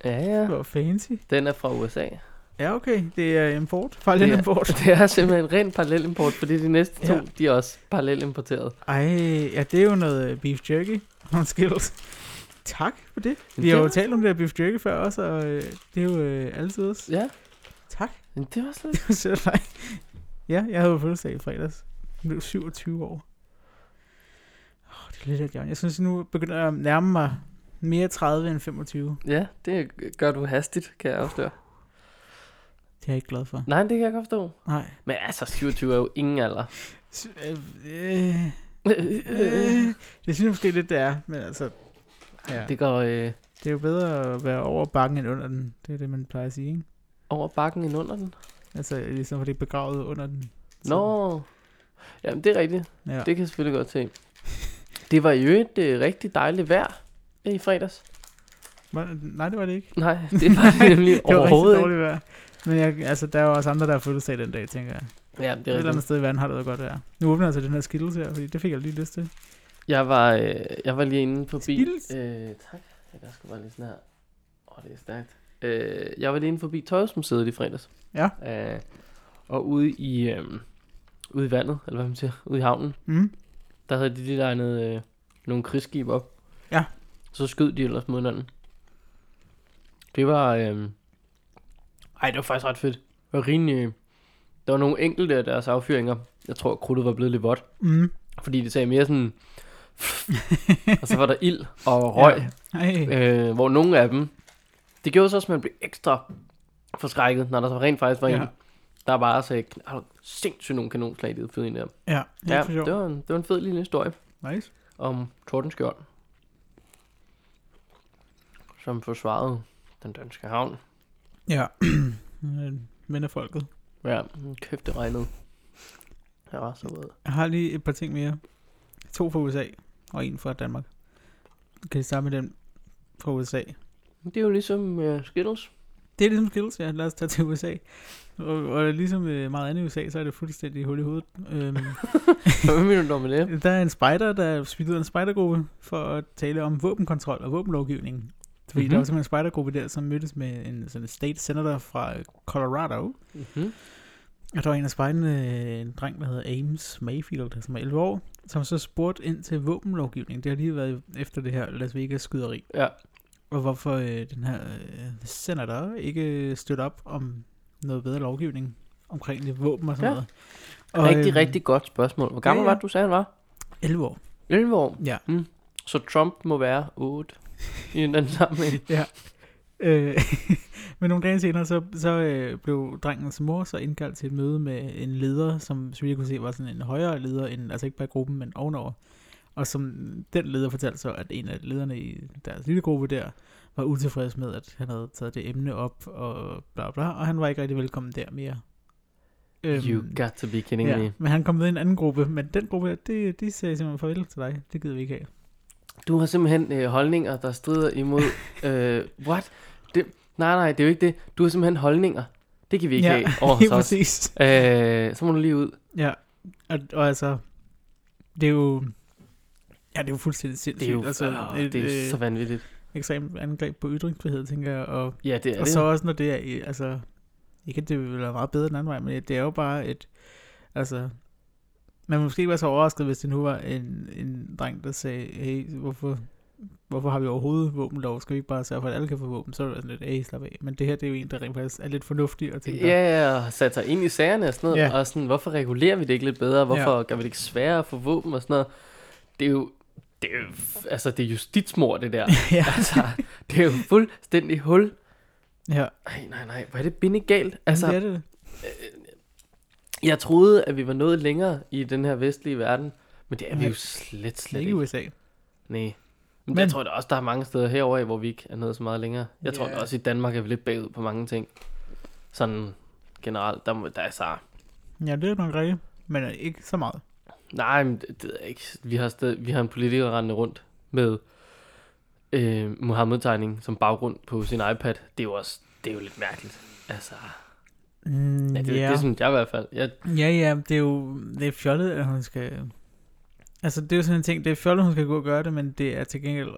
[SPEAKER 2] Ja, ja.
[SPEAKER 3] Hvor fancy.
[SPEAKER 2] Den er fra USA.
[SPEAKER 3] Ja, okay. Det er import. Fejl
[SPEAKER 2] Det er-
[SPEAKER 3] import.
[SPEAKER 2] Det er simpelthen en ren parallelimport, fordi de næste to,
[SPEAKER 3] Ja.
[SPEAKER 2] de er også parallelimporteret.
[SPEAKER 3] Ej, ja, det er jo noget øh, beef jerky. Skills. Tak for det. Vi
[SPEAKER 2] det
[SPEAKER 3] har jo
[SPEAKER 2] var-
[SPEAKER 3] talt om det her beef jerky før også, og øh, det er jo øh, altid også.
[SPEAKER 2] Ja,
[SPEAKER 3] Tak.
[SPEAKER 2] men det var slet
[SPEAKER 3] nej. Ja, jeg havde jo fødselsdag i fredags. Jeg blev 27 år. Oh, det er lidt af. Jeg synes, nu begynder jeg at nærme mig mere 30 end 25.
[SPEAKER 2] Ja, det gør du hastigt, kan jeg afsløre.
[SPEAKER 3] Det er jeg ikke glad for.
[SPEAKER 2] Nej, det kan jeg godt forstå.
[SPEAKER 3] Nej.
[SPEAKER 2] Men altså, 27 er jo ingen alder.
[SPEAKER 3] Øh, øh, øh, det synes jeg måske lidt, det er. Men altså, ja.
[SPEAKER 2] Det går øh,
[SPEAKER 3] det er jo bedre at være over bakken end under den. Det er det, man plejer at sige, ikke?
[SPEAKER 2] over bakken end under den.
[SPEAKER 3] Altså, ligesom, for det er begravet under den. Så-
[SPEAKER 2] Nå, jamen det er rigtigt.
[SPEAKER 3] Ja.
[SPEAKER 2] Det kan jeg selvfølgelig godt se. Det var jo et øh, rigtig dejligt vejr i fredags.
[SPEAKER 3] Var- Nej, det var det ikke.
[SPEAKER 2] Nej, det var det nemlig
[SPEAKER 3] Det var rigtig
[SPEAKER 2] overhovedet ikke.
[SPEAKER 3] dårligt vejr. Men jeg, altså, der er jo også andre, der har fødselsdag den dag, tænker jeg.
[SPEAKER 2] Ja, det
[SPEAKER 3] Et
[SPEAKER 2] er
[SPEAKER 3] eller andet sted i verden har det været godt vejr. Nu åbner jeg altså den her Skittles her, fordi det fik jeg lige lyst til.
[SPEAKER 2] Jeg var, øh, jeg var lige inde forbi...
[SPEAKER 3] Skills.
[SPEAKER 2] Øh, tak. Jeg kan sgu bare lige sådan her. Åh, oh, det er stærkt. Øh, jeg var lige inde forbi Tøjhusmuseet i fredags.
[SPEAKER 3] Ja.
[SPEAKER 2] Øh, og ude i, øh, ude i vandet, eller hvad man siger, ude i havnen,
[SPEAKER 3] Mm.
[SPEAKER 2] der havde de lige legnet øh, nogle krigsskib op.
[SPEAKER 3] Ja.
[SPEAKER 2] Så skød de ellers mod hinanden. Det var... Øh, ej, det var faktisk ret fedt. Det var rimelig... Der var nogle enkelte af deres affyringer. Jeg tror, krudtet var blevet lidt vådt.
[SPEAKER 3] Mm.
[SPEAKER 2] Fordi det sagde mere sådan... og så var der ild og røg.
[SPEAKER 3] Ej.
[SPEAKER 2] Øh, hvor nogle af dem... Det gjorde så også, at man blev ekstra forskrækket, når der så rent faktisk var
[SPEAKER 3] Ja.
[SPEAKER 2] en, der bare sagde, har du sindssygt nogle kanonslag, det fede der.
[SPEAKER 3] Ja,
[SPEAKER 2] Ja, det var, en, det var en fed lille historie
[SPEAKER 3] Nice.
[SPEAKER 2] om Tordenskjold, som forsvarede den danske havn.
[SPEAKER 3] Ja. Øh, Men af folket.
[SPEAKER 2] Ja, kæft det regnede. Jeg var så våd.
[SPEAKER 3] Jeg har lige et par ting mere. To fra USA, og en fra Danmark. Kan I starte med den fra USA?
[SPEAKER 2] Det er jo ligesom uh, Skittles.
[SPEAKER 3] Det er ligesom Skittles, ja. Lad os tage til USA. Og, og ligesom øh, meget andet i USA, så er det fuldstændig hul i hovedet. Øhm,
[SPEAKER 2] Hvad mener du med det?
[SPEAKER 3] der er en spider, der er smidt ud af en spidergruppe for at tale om våbenkontrol og våbenlovgivning. Fordi mm-hmm. der var
[SPEAKER 2] Mhm.
[SPEAKER 3] simpelthen en spidergruppe der, som mødtes med en sådan state senator fra Colorado.
[SPEAKER 2] Mm-hmm.
[SPEAKER 3] Og der var en af spejderne, øh, en dreng, der hedder Ames Mayfield, som er 11 år, som så spurgte ind til våbenlovgivning. Det har lige været efter det her Las Vegas skyderi.
[SPEAKER 2] Ja.
[SPEAKER 3] Og hvorfor øh, den her øh, senator ikke støtter op om noget bedre lovgivning omkring det våben og sådan
[SPEAKER 2] Ja.
[SPEAKER 3] noget.
[SPEAKER 2] Rigtig,
[SPEAKER 3] øhm,
[SPEAKER 2] rigtig godt spørgsmål. Hvor gammel
[SPEAKER 3] ja, ja.
[SPEAKER 2] var det, du sagde, han var?
[SPEAKER 3] 11 år.
[SPEAKER 2] 11 år.
[SPEAKER 3] Ja.
[SPEAKER 2] Så Trump må være 8 i den sammenhæng.
[SPEAKER 3] ja. Øh, men nogle dage senere, så, så øh, blev drengens mor så indkaldt til et møde med en leder, som jeg kunne se var sådan en højere leder, end, altså ikke bare i gruppen, men ovenover. Og som den leder fortalte så, at en af lederne i deres lille gruppe der, var utilfreds med, at han havde taget det emne op, og bla bla, og han var ikke rigtig velkommen der mere.
[SPEAKER 2] You got to be kidding
[SPEAKER 3] ja,
[SPEAKER 2] me.
[SPEAKER 3] men han kom med i en anden gruppe, men den gruppe, det, de sagde simpelthen farvel til dig. Det gider vi ikke have.
[SPEAKER 2] Du har simpelthen øh, holdninger, der strider imod... øh, what? Det, nej, nej, det er jo ikke det. Du har simpelthen holdninger. Det kan vi ikke
[SPEAKER 3] Ja,
[SPEAKER 2] have over hos os.
[SPEAKER 3] præcis.
[SPEAKER 2] Øh, så må du lige ud.
[SPEAKER 3] Ja, og, og altså, det er jo, ja, det er jo fuldstændig sindssygt.
[SPEAKER 2] Det er jo
[SPEAKER 3] altså,
[SPEAKER 2] øh,
[SPEAKER 3] et,
[SPEAKER 2] det er
[SPEAKER 3] øh,
[SPEAKER 2] så vanvittigt.
[SPEAKER 3] ekstremt angreb på ytringsfrihed, tænker jeg, og,
[SPEAKER 2] Ja, det er
[SPEAKER 3] og
[SPEAKER 2] det.
[SPEAKER 3] så også når det er, altså, ikke at det ville være meget bedre den anden vej, men det er jo bare et, altså, man måske ikke være så overrasket, hvis det nu var en, en dreng, der sagde, hey, hvorfor, hvorfor har vi overhovedet våbenlov? Skal vi ikke bare sørge for, at alle kan få våben? Så er det sådan lidt, hey, slap af. Men det her, det er jo en, der rent faktisk er lidt fornuftig og tænker,
[SPEAKER 2] Ja, ja, og sat sig ind i sagerne og sådan noget,
[SPEAKER 3] Ja.
[SPEAKER 2] og sådan, hvorfor regulerer vi det ikke lidt bedre, hvorfor
[SPEAKER 3] Ja.
[SPEAKER 2] gør vi det ikke sværere at få våben og sådan noget. Det er jo, det er jo, altså det er justitsmord det der.
[SPEAKER 3] ja,
[SPEAKER 2] altså, det er jo fuldstændig hul.
[SPEAKER 3] ja,
[SPEAKER 2] Nej, nej, nej, hvor er det binde galt.
[SPEAKER 3] altså,
[SPEAKER 2] Altså,
[SPEAKER 3] det er det.
[SPEAKER 2] Jeg troede, at vi var nået længere i den her vestlige verden, men det er vi jo slet, slet
[SPEAKER 3] Ikke i. USA.
[SPEAKER 2] Nej. Men,
[SPEAKER 3] Men-
[SPEAKER 2] jeg tror da også, der er mange steder herovre, hvor vi ikke er nået så meget længere. Jeg tror
[SPEAKER 3] Ja.
[SPEAKER 2] da også, i Danmark er vi lidt bagud på mange ting. Sådan generelt, der, må- der er så...
[SPEAKER 3] Ja, det er nok rigtigt, men ikke så meget.
[SPEAKER 2] Nej, men det, det jeg ikke. Vi har, stadig, vi har en politiker rendende rundt med øh, Mohammed-tegning som baggrund på sin iPad. Det er jo også det er jo lidt mærkeligt. Altså,
[SPEAKER 3] Mm,
[SPEAKER 2] ja, det,
[SPEAKER 3] ja.
[SPEAKER 2] det synes jeg i hvert fald. Jeg,
[SPEAKER 3] ja, ja, det er jo det er fjollet, at hun skal... Altså, det er jo sådan en ting, det er fjollet, hun skal gå og gøre det, men det er til gengæld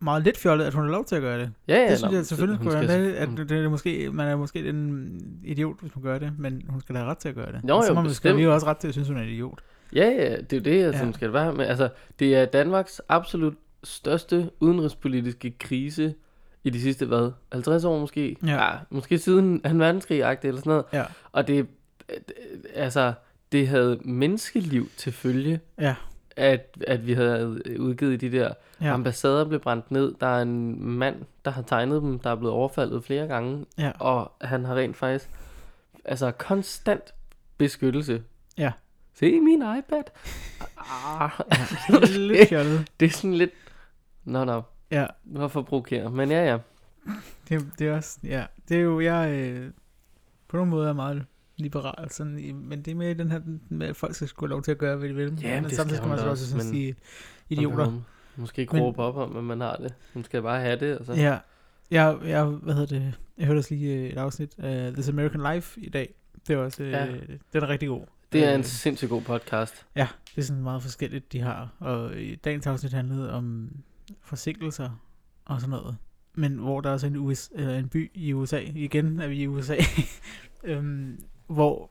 [SPEAKER 3] meget lidt fjollet, at hun har lov til at gøre det.
[SPEAKER 2] ja, ja,
[SPEAKER 3] det synes
[SPEAKER 2] nå,
[SPEAKER 3] jeg selvfølgelig skulle være,
[SPEAKER 2] se-
[SPEAKER 3] at det er måske, man er måske en idiot, hvis hun gør det, men hun skal da have ret til at gøre det.
[SPEAKER 2] Jo,
[SPEAKER 3] Og så
[SPEAKER 2] jo,
[SPEAKER 3] må man skal jo også ret til at synes, hun er en idiot.
[SPEAKER 2] Ja, ja, det er jo det, jeg
[SPEAKER 3] Ja.
[SPEAKER 2] ja. skal være. Men altså, det er Danmarks absolut største udenrigspolitiske krise i de sidste, hvad, 50 år måske?
[SPEAKER 3] Ja.
[SPEAKER 2] ja måske siden 2. verdenskrig eller sådan noget.
[SPEAKER 3] Ja.
[SPEAKER 2] Og det, altså, det havde menneskeliv til følge,
[SPEAKER 3] Ja.
[SPEAKER 2] at, at vi havde udgivet de der
[SPEAKER 3] Ja.
[SPEAKER 2] ambassader blev brændt ned. Der er en mand, der har tegnet dem, der er blevet overfaldet flere gange,
[SPEAKER 3] Ja.
[SPEAKER 2] og han har rent faktisk altså konstant beskyttelse.
[SPEAKER 3] Ja.
[SPEAKER 2] Se min iPad. Ah,
[SPEAKER 3] ja. det er lidt fjollet.
[SPEAKER 2] det er sådan lidt... Nå, nå.
[SPEAKER 3] Ja.
[SPEAKER 2] Hvorfor provokere? Men ja, ja.
[SPEAKER 3] Det, det er også, ja, det er jo, jeg, øh, på nogle måder er meget liberal, sådan, men det er med den her, med at folk skal skulle have lov til at gøre, hvad de vil.
[SPEAKER 2] Ja,
[SPEAKER 3] men
[SPEAKER 2] det
[SPEAKER 3] samtidig
[SPEAKER 2] skal
[SPEAKER 3] man så også sådan sige, idioter.
[SPEAKER 2] Måske ikke råbe op om, at man har det. Hun skal bare have det, og så...
[SPEAKER 3] Ja, jeg, jeg, hvad hedder det, jeg hørte også lige øh, et afsnit af This American Life i dag. Det er også, øh,
[SPEAKER 2] Ja.
[SPEAKER 3] den er rigtig god.
[SPEAKER 2] Det er en
[SPEAKER 3] Øh,
[SPEAKER 2] sindssygt god podcast.
[SPEAKER 3] Ja, det er sådan meget forskelligt, de har. Og i dagens afsnit handlede om forsinkelser og sådan noget. Men hvor der er også en, US, eller en by i USA, igen er vi i USA, øhm, hvor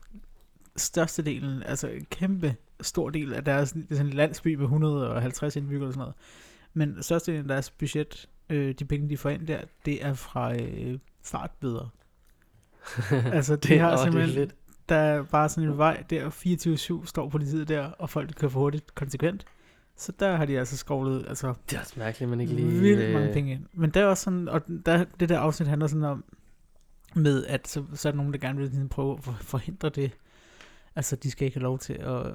[SPEAKER 3] størstedelen, altså en kæmpe stor del af deres, det er sådan en landsby med 150 indbyggere og sådan noget, men størstedelen af deres budget, øh, de penge, de får ind der, det er fra øh, fartbøder. altså, de
[SPEAKER 2] Det-
[SPEAKER 3] har
[SPEAKER 2] åh, det er
[SPEAKER 3] simpelthen, der er bare sådan en vej der, 24-7 står politiet der, og folk kører for hurtigt konsekvent. Så der har de altså skovlet altså,
[SPEAKER 2] Det er også mærkeligt, man ikke lige...
[SPEAKER 3] vildt mange
[SPEAKER 2] øh,
[SPEAKER 3] penge ind. Men der er også sådan, og der, det der afsnit handler sådan om, med at så, så er der nogen, der gerne vil sådan prøve at for- forhindre det. Altså, de skal ikke have lov til at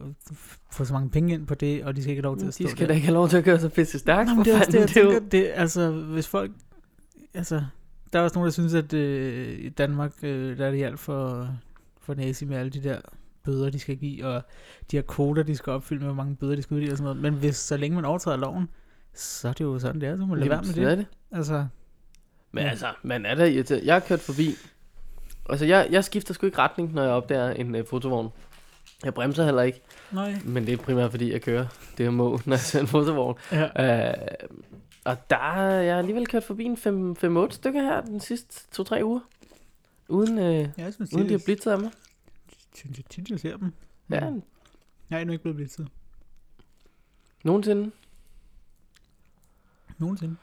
[SPEAKER 3] få så mange penge ind på det, og de skal ikke have lov til at stå
[SPEAKER 2] De skal
[SPEAKER 3] der.
[SPEAKER 2] da ikke have lov til at køre så pisse stærkt,
[SPEAKER 3] Nå,
[SPEAKER 2] for
[SPEAKER 3] men det er også det, jeg
[SPEAKER 2] Det er
[SPEAKER 3] tænker, det, altså, hvis folk, altså, der er også nogen, der synes, at øh, i Danmark, øh, der er det alt for, for næse med alle de der bøder, de skal give, og de her kvoter, de skal opfylde med, hvor mange bøder, de skal uddele og sådan noget. Men hvis, så længe man overtræder loven, så er det jo sådan, det er, så må man lade være med
[SPEAKER 2] Sådan er
[SPEAKER 3] det. Altså,
[SPEAKER 2] Men
[SPEAKER 3] Ja.
[SPEAKER 2] altså, man er da irriteret. Jeg har kørt forbi. Altså, jeg, jeg skifter sgu ikke retning, når jeg opdager en uh, fotovogn. Jeg bremser heller ikke,
[SPEAKER 3] nej.
[SPEAKER 2] men det er primært fordi, jeg kører det her må, når jeg ser en fotovogn.
[SPEAKER 3] Ja.
[SPEAKER 2] Uh, og der er jeg alligevel kørt forbi en 5-8 stykker her den sidste 2-3 uger. Uden,
[SPEAKER 3] Jeg synes,
[SPEAKER 2] uden de har
[SPEAKER 3] det,
[SPEAKER 2] blitzet af mig.
[SPEAKER 3] Synes jeg tit, jeg ser dem.
[SPEAKER 2] Ja,
[SPEAKER 3] Men Jeg er endnu ikke blevet blitzet.
[SPEAKER 2] nogensinde.
[SPEAKER 3] Nogensinde.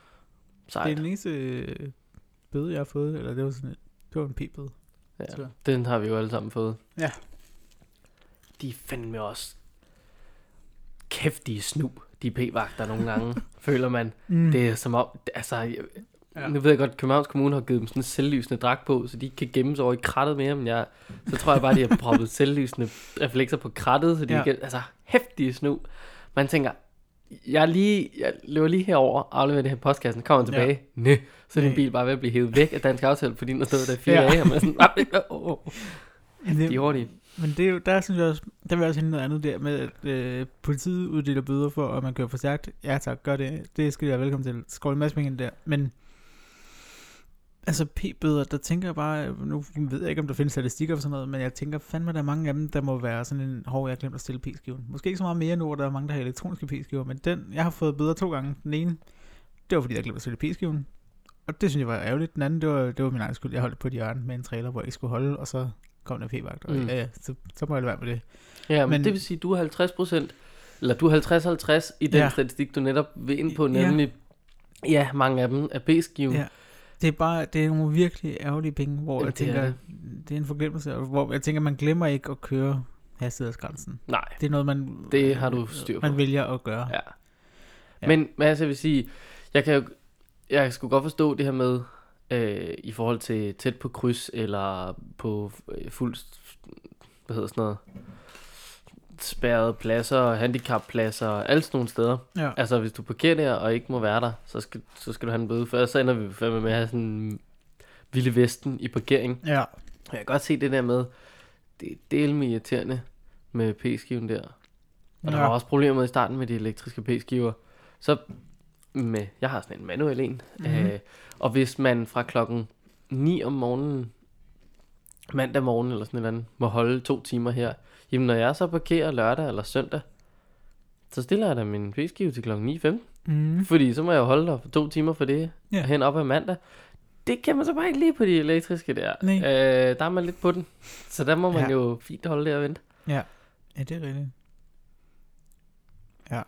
[SPEAKER 3] Det
[SPEAKER 2] Sejt.
[SPEAKER 3] er den eneste øh, bøde, jeg har fået, eller det var sådan et, det var en p-bøde.
[SPEAKER 2] Ja,
[SPEAKER 3] Så.
[SPEAKER 2] den har vi jo alle sammen fået.
[SPEAKER 3] Ja.
[SPEAKER 2] De er fandme også kæftige snu, de p-vagter nogle gange, føler man.
[SPEAKER 3] Mm.
[SPEAKER 2] Det er som om, altså,
[SPEAKER 3] Ja.
[SPEAKER 2] nu ved jeg godt, at Københavns Kommune har givet dem sådan en selvlysende dragt på, så de ikke kan gemme sig over i krattet mere, men jeg, så tror jeg bare, de har proppet selvlysende reflekser på krattet, så de
[SPEAKER 3] Ja.
[SPEAKER 2] ikke, altså, hæftige snu. Man tænker, jeg, lige, jeg løber lige herover, afleverer det her postkassen, kommer tilbage, ja. Næ, så er din bil bare ved at blive hævet væk af dansk aftale, fordi den har stået der fire
[SPEAKER 3] Ja.
[SPEAKER 2] dage, og man er sådan, "Ah, åh, åh."
[SPEAKER 3] Men
[SPEAKER 2] de er
[SPEAKER 3] det,
[SPEAKER 2] hurtige.
[SPEAKER 3] men det er jo, der synes jeg også, der vil jeg også hente noget andet der med, at øh, politiet uddeler bøder for, at man kører for stærkt. Ja tak, gør det. Det skal de være velkommen til. Skål en masse penge der. Men altså p-bøder, der tænker jeg bare, nu ved jeg ikke, om der findes statistikker og sådan noget, men jeg tænker fandme, der er mange af dem, der må være sådan en, hov, jeg har glemt at stille p-skiven. Måske ikke så meget mere nu, hvor der er mange, der har elektroniske p-skiver, men den, jeg har fået bøder to gange. Den ene, det var fordi, jeg glemte at stille p-skiven. Og det synes jeg var ærgerligt. Den anden, det var, det var min egen skyld. Jeg holdt på et hjørne med en trailer, hvor jeg ikke skulle holde, og så kom der p-vagt. Og
[SPEAKER 2] Mm.
[SPEAKER 3] ja, ja, så, så må jeg lade være med det.
[SPEAKER 2] Ja, men,
[SPEAKER 3] Men-
[SPEAKER 2] det vil sige, du er 50 procent, eller du er 50-50 i den
[SPEAKER 3] Ja.
[SPEAKER 2] statistik, du netop vil ind på, nemlig, ja, ja mange af dem er p-skiven.
[SPEAKER 3] Ja. Det er bare, det er nogle virkelig ærgerlige penge, hvor
[SPEAKER 2] Jamen,
[SPEAKER 3] jeg
[SPEAKER 2] det er
[SPEAKER 3] tænker,
[SPEAKER 2] det.
[SPEAKER 3] det er en forglemmelse, hvor jeg tænker, man glemmer ikke at køre hastighedsgrænsen.
[SPEAKER 2] Nej,
[SPEAKER 3] Det er noget, man,
[SPEAKER 2] Det har du styr på.
[SPEAKER 3] man vælger at gøre.
[SPEAKER 2] ja.
[SPEAKER 3] Ja.
[SPEAKER 2] ja. Men, men altså, jeg vil sige, jeg kan jo, jeg skulle godt forstå det her med, øh, i forhold til tæt på kryds, eller på øh, fuld, hvad hedder sådan noget, spærrede pladser, handicappladser, alle sådan nogle steder.
[SPEAKER 3] Ja.
[SPEAKER 2] Altså, hvis du parkerer der og ikke må være der, så skal, så skal du have en bøde, for ellers så ender vi fandme med at have sådan en vilde vesten i parkering.
[SPEAKER 3] ja.
[SPEAKER 2] Jeg kan godt se det der med, det er delme irriterende med p-skiven der. Og der
[SPEAKER 3] Ja.
[SPEAKER 2] var også problemer med i starten med de elektriske p-skiver. Så med, jeg har sådan en manuel en.
[SPEAKER 3] Mhm.
[SPEAKER 2] Mm-hmm. Øh, og hvis man fra klokken 9 om morgenen, mandag morgen eller sådan et eller andet, må holde to timer her, jamen når jeg så parkerer lørdag eller søndag, så stiller jeg da min p-skive til klokken 9.15.
[SPEAKER 3] Mm.
[SPEAKER 2] Fordi så må jeg jo holde der for to timer for det,
[SPEAKER 3] Ja.
[SPEAKER 2] ja. hen op ad mandag. Det kan man så bare ikke lige på de elektriske der.
[SPEAKER 3] Nej.
[SPEAKER 2] Øh, der er man lidt på den. Så der må man
[SPEAKER 3] Ja.
[SPEAKER 2] ja. jo fint holde der og vente.
[SPEAKER 3] Ja, det er rigtigt.
[SPEAKER 2] Ja,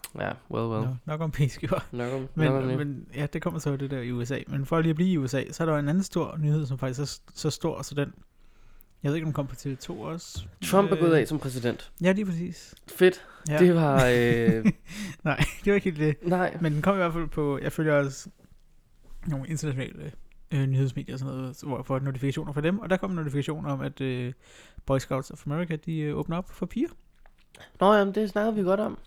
[SPEAKER 2] well, well.
[SPEAKER 3] Nå, nok om p-skiver.
[SPEAKER 2] Nok om,
[SPEAKER 3] Men,
[SPEAKER 2] nok om det.
[SPEAKER 3] men ja, det kommer så det der i USA. Men for lige at blive i USA, så er der en anden stor nyhed, som faktisk er så stor, så den... Jeg ved ikke, om kom på TV2 også.
[SPEAKER 2] Trump er gået
[SPEAKER 3] Øh,
[SPEAKER 2] af som præsident.
[SPEAKER 3] Ja, lige præcis.
[SPEAKER 2] Fedt.
[SPEAKER 3] Ja.
[SPEAKER 2] Det var... Øh,
[SPEAKER 3] Nej, det var ikke helt det.
[SPEAKER 2] nej.
[SPEAKER 3] Men den kom i hvert fald på, jeg følger også nogle internationale øh, nyhedsmedier og sådan noget, hvor jeg får notifikationer fra dem, og der kom en notifikation om, at øh, Boy Scouts of America, de øh, åbner op for piger.
[SPEAKER 2] Nå, jamen, det snakkede vi godt om.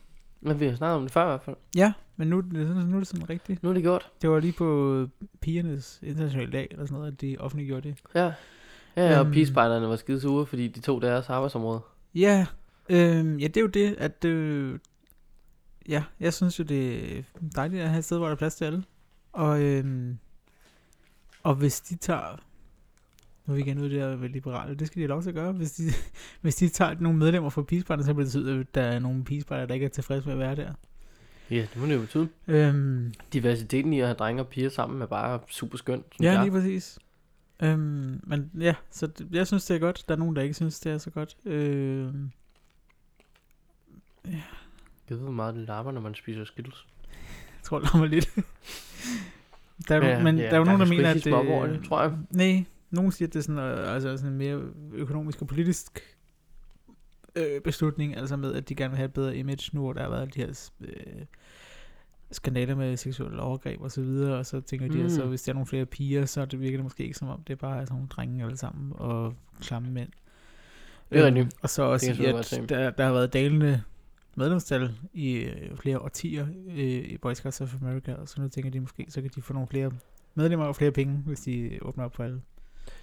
[SPEAKER 2] Men vi har snakket om det før i hvert fald.
[SPEAKER 3] Ja, men nu, er nu er det sådan rigtigt.
[SPEAKER 2] Nu er det gjort.
[SPEAKER 3] Det var lige på pigernes internationale dag, eller sådan noget, at de offentliggjorde det.
[SPEAKER 2] Ja. Ja, og
[SPEAKER 3] Øhm.
[SPEAKER 2] pigespejderne var skide sure, fordi de tog deres arbejdsområde.
[SPEAKER 3] Ja, øhm, ja, det er jo det, at øh, ja, jeg synes jo, det er dejligt at have et sted, hvor der er plads til alle. Og, øhm, og hvis de tager, nu er vi igen ude der ved liberale, det skal de have lov til at gøre. Hvis de, hvis de tager nogle medlemmer fra pigespejder, så betyder det, at der er nogle pigespejder, der ikke er tilfredse med at være der.
[SPEAKER 2] Ja, det må det jo betyde.
[SPEAKER 3] Øhm,
[SPEAKER 2] Diversiteten i at have drenge og piger sammen er bare super skønt,
[SPEAKER 3] ja,
[SPEAKER 2] jeg.
[SPEAKER 3] lige præcis. Øhm, men ja, så det, jeg synes, det er godt. Der er nogen, der ikke synes, det er så godt. Øhm,
[SPEAKER 2] Jeg ved, hvor meget det larmer, når man spiser skittles.
[SPEAKER 3] Jeg tror, det mig lidt. der er,
[SPEAKER 2] Ja,
[SPEAKER 3] ja, men
[SPEAKER 2] ja,
[SPEAKER 3] der er jo nogen,
[SPEAKER 2] er
[SPEAKER 3] der mener, at
[SPEAKER 2] smuk over det, tror jeg.
[SPEAKER 3] Nej, nogen siger, at det er sådan, øh, altså sådan en mere økonomisk og politisk øh, beslutning, altså med, at de gerne vil have et bedre image nu, hvor der har været de her øh, skandaler med seksuelle overgreb og så videre, og så tænker de,
[SPEAKER 2] Mm.
[SPEAKER 3] at så, hvis der er nogle flere piger, så det virker det måske ikke som om, det er bare er sådan nogle drenge alle sammen, og klamme mænd.
[SPEAKER 2] Det er rigtigt.
[SPEAKER 3] Og så også,
[SPEAKER 2] Det godt
[SPEAKER 3] at der, der har været dalende medlemstal i øh, flere årtier øh, i Boy Scouts of America, og så nu tænker de måske, så kan de få nogle flere medlemmer og flere penge, hvis de åbner op for alle.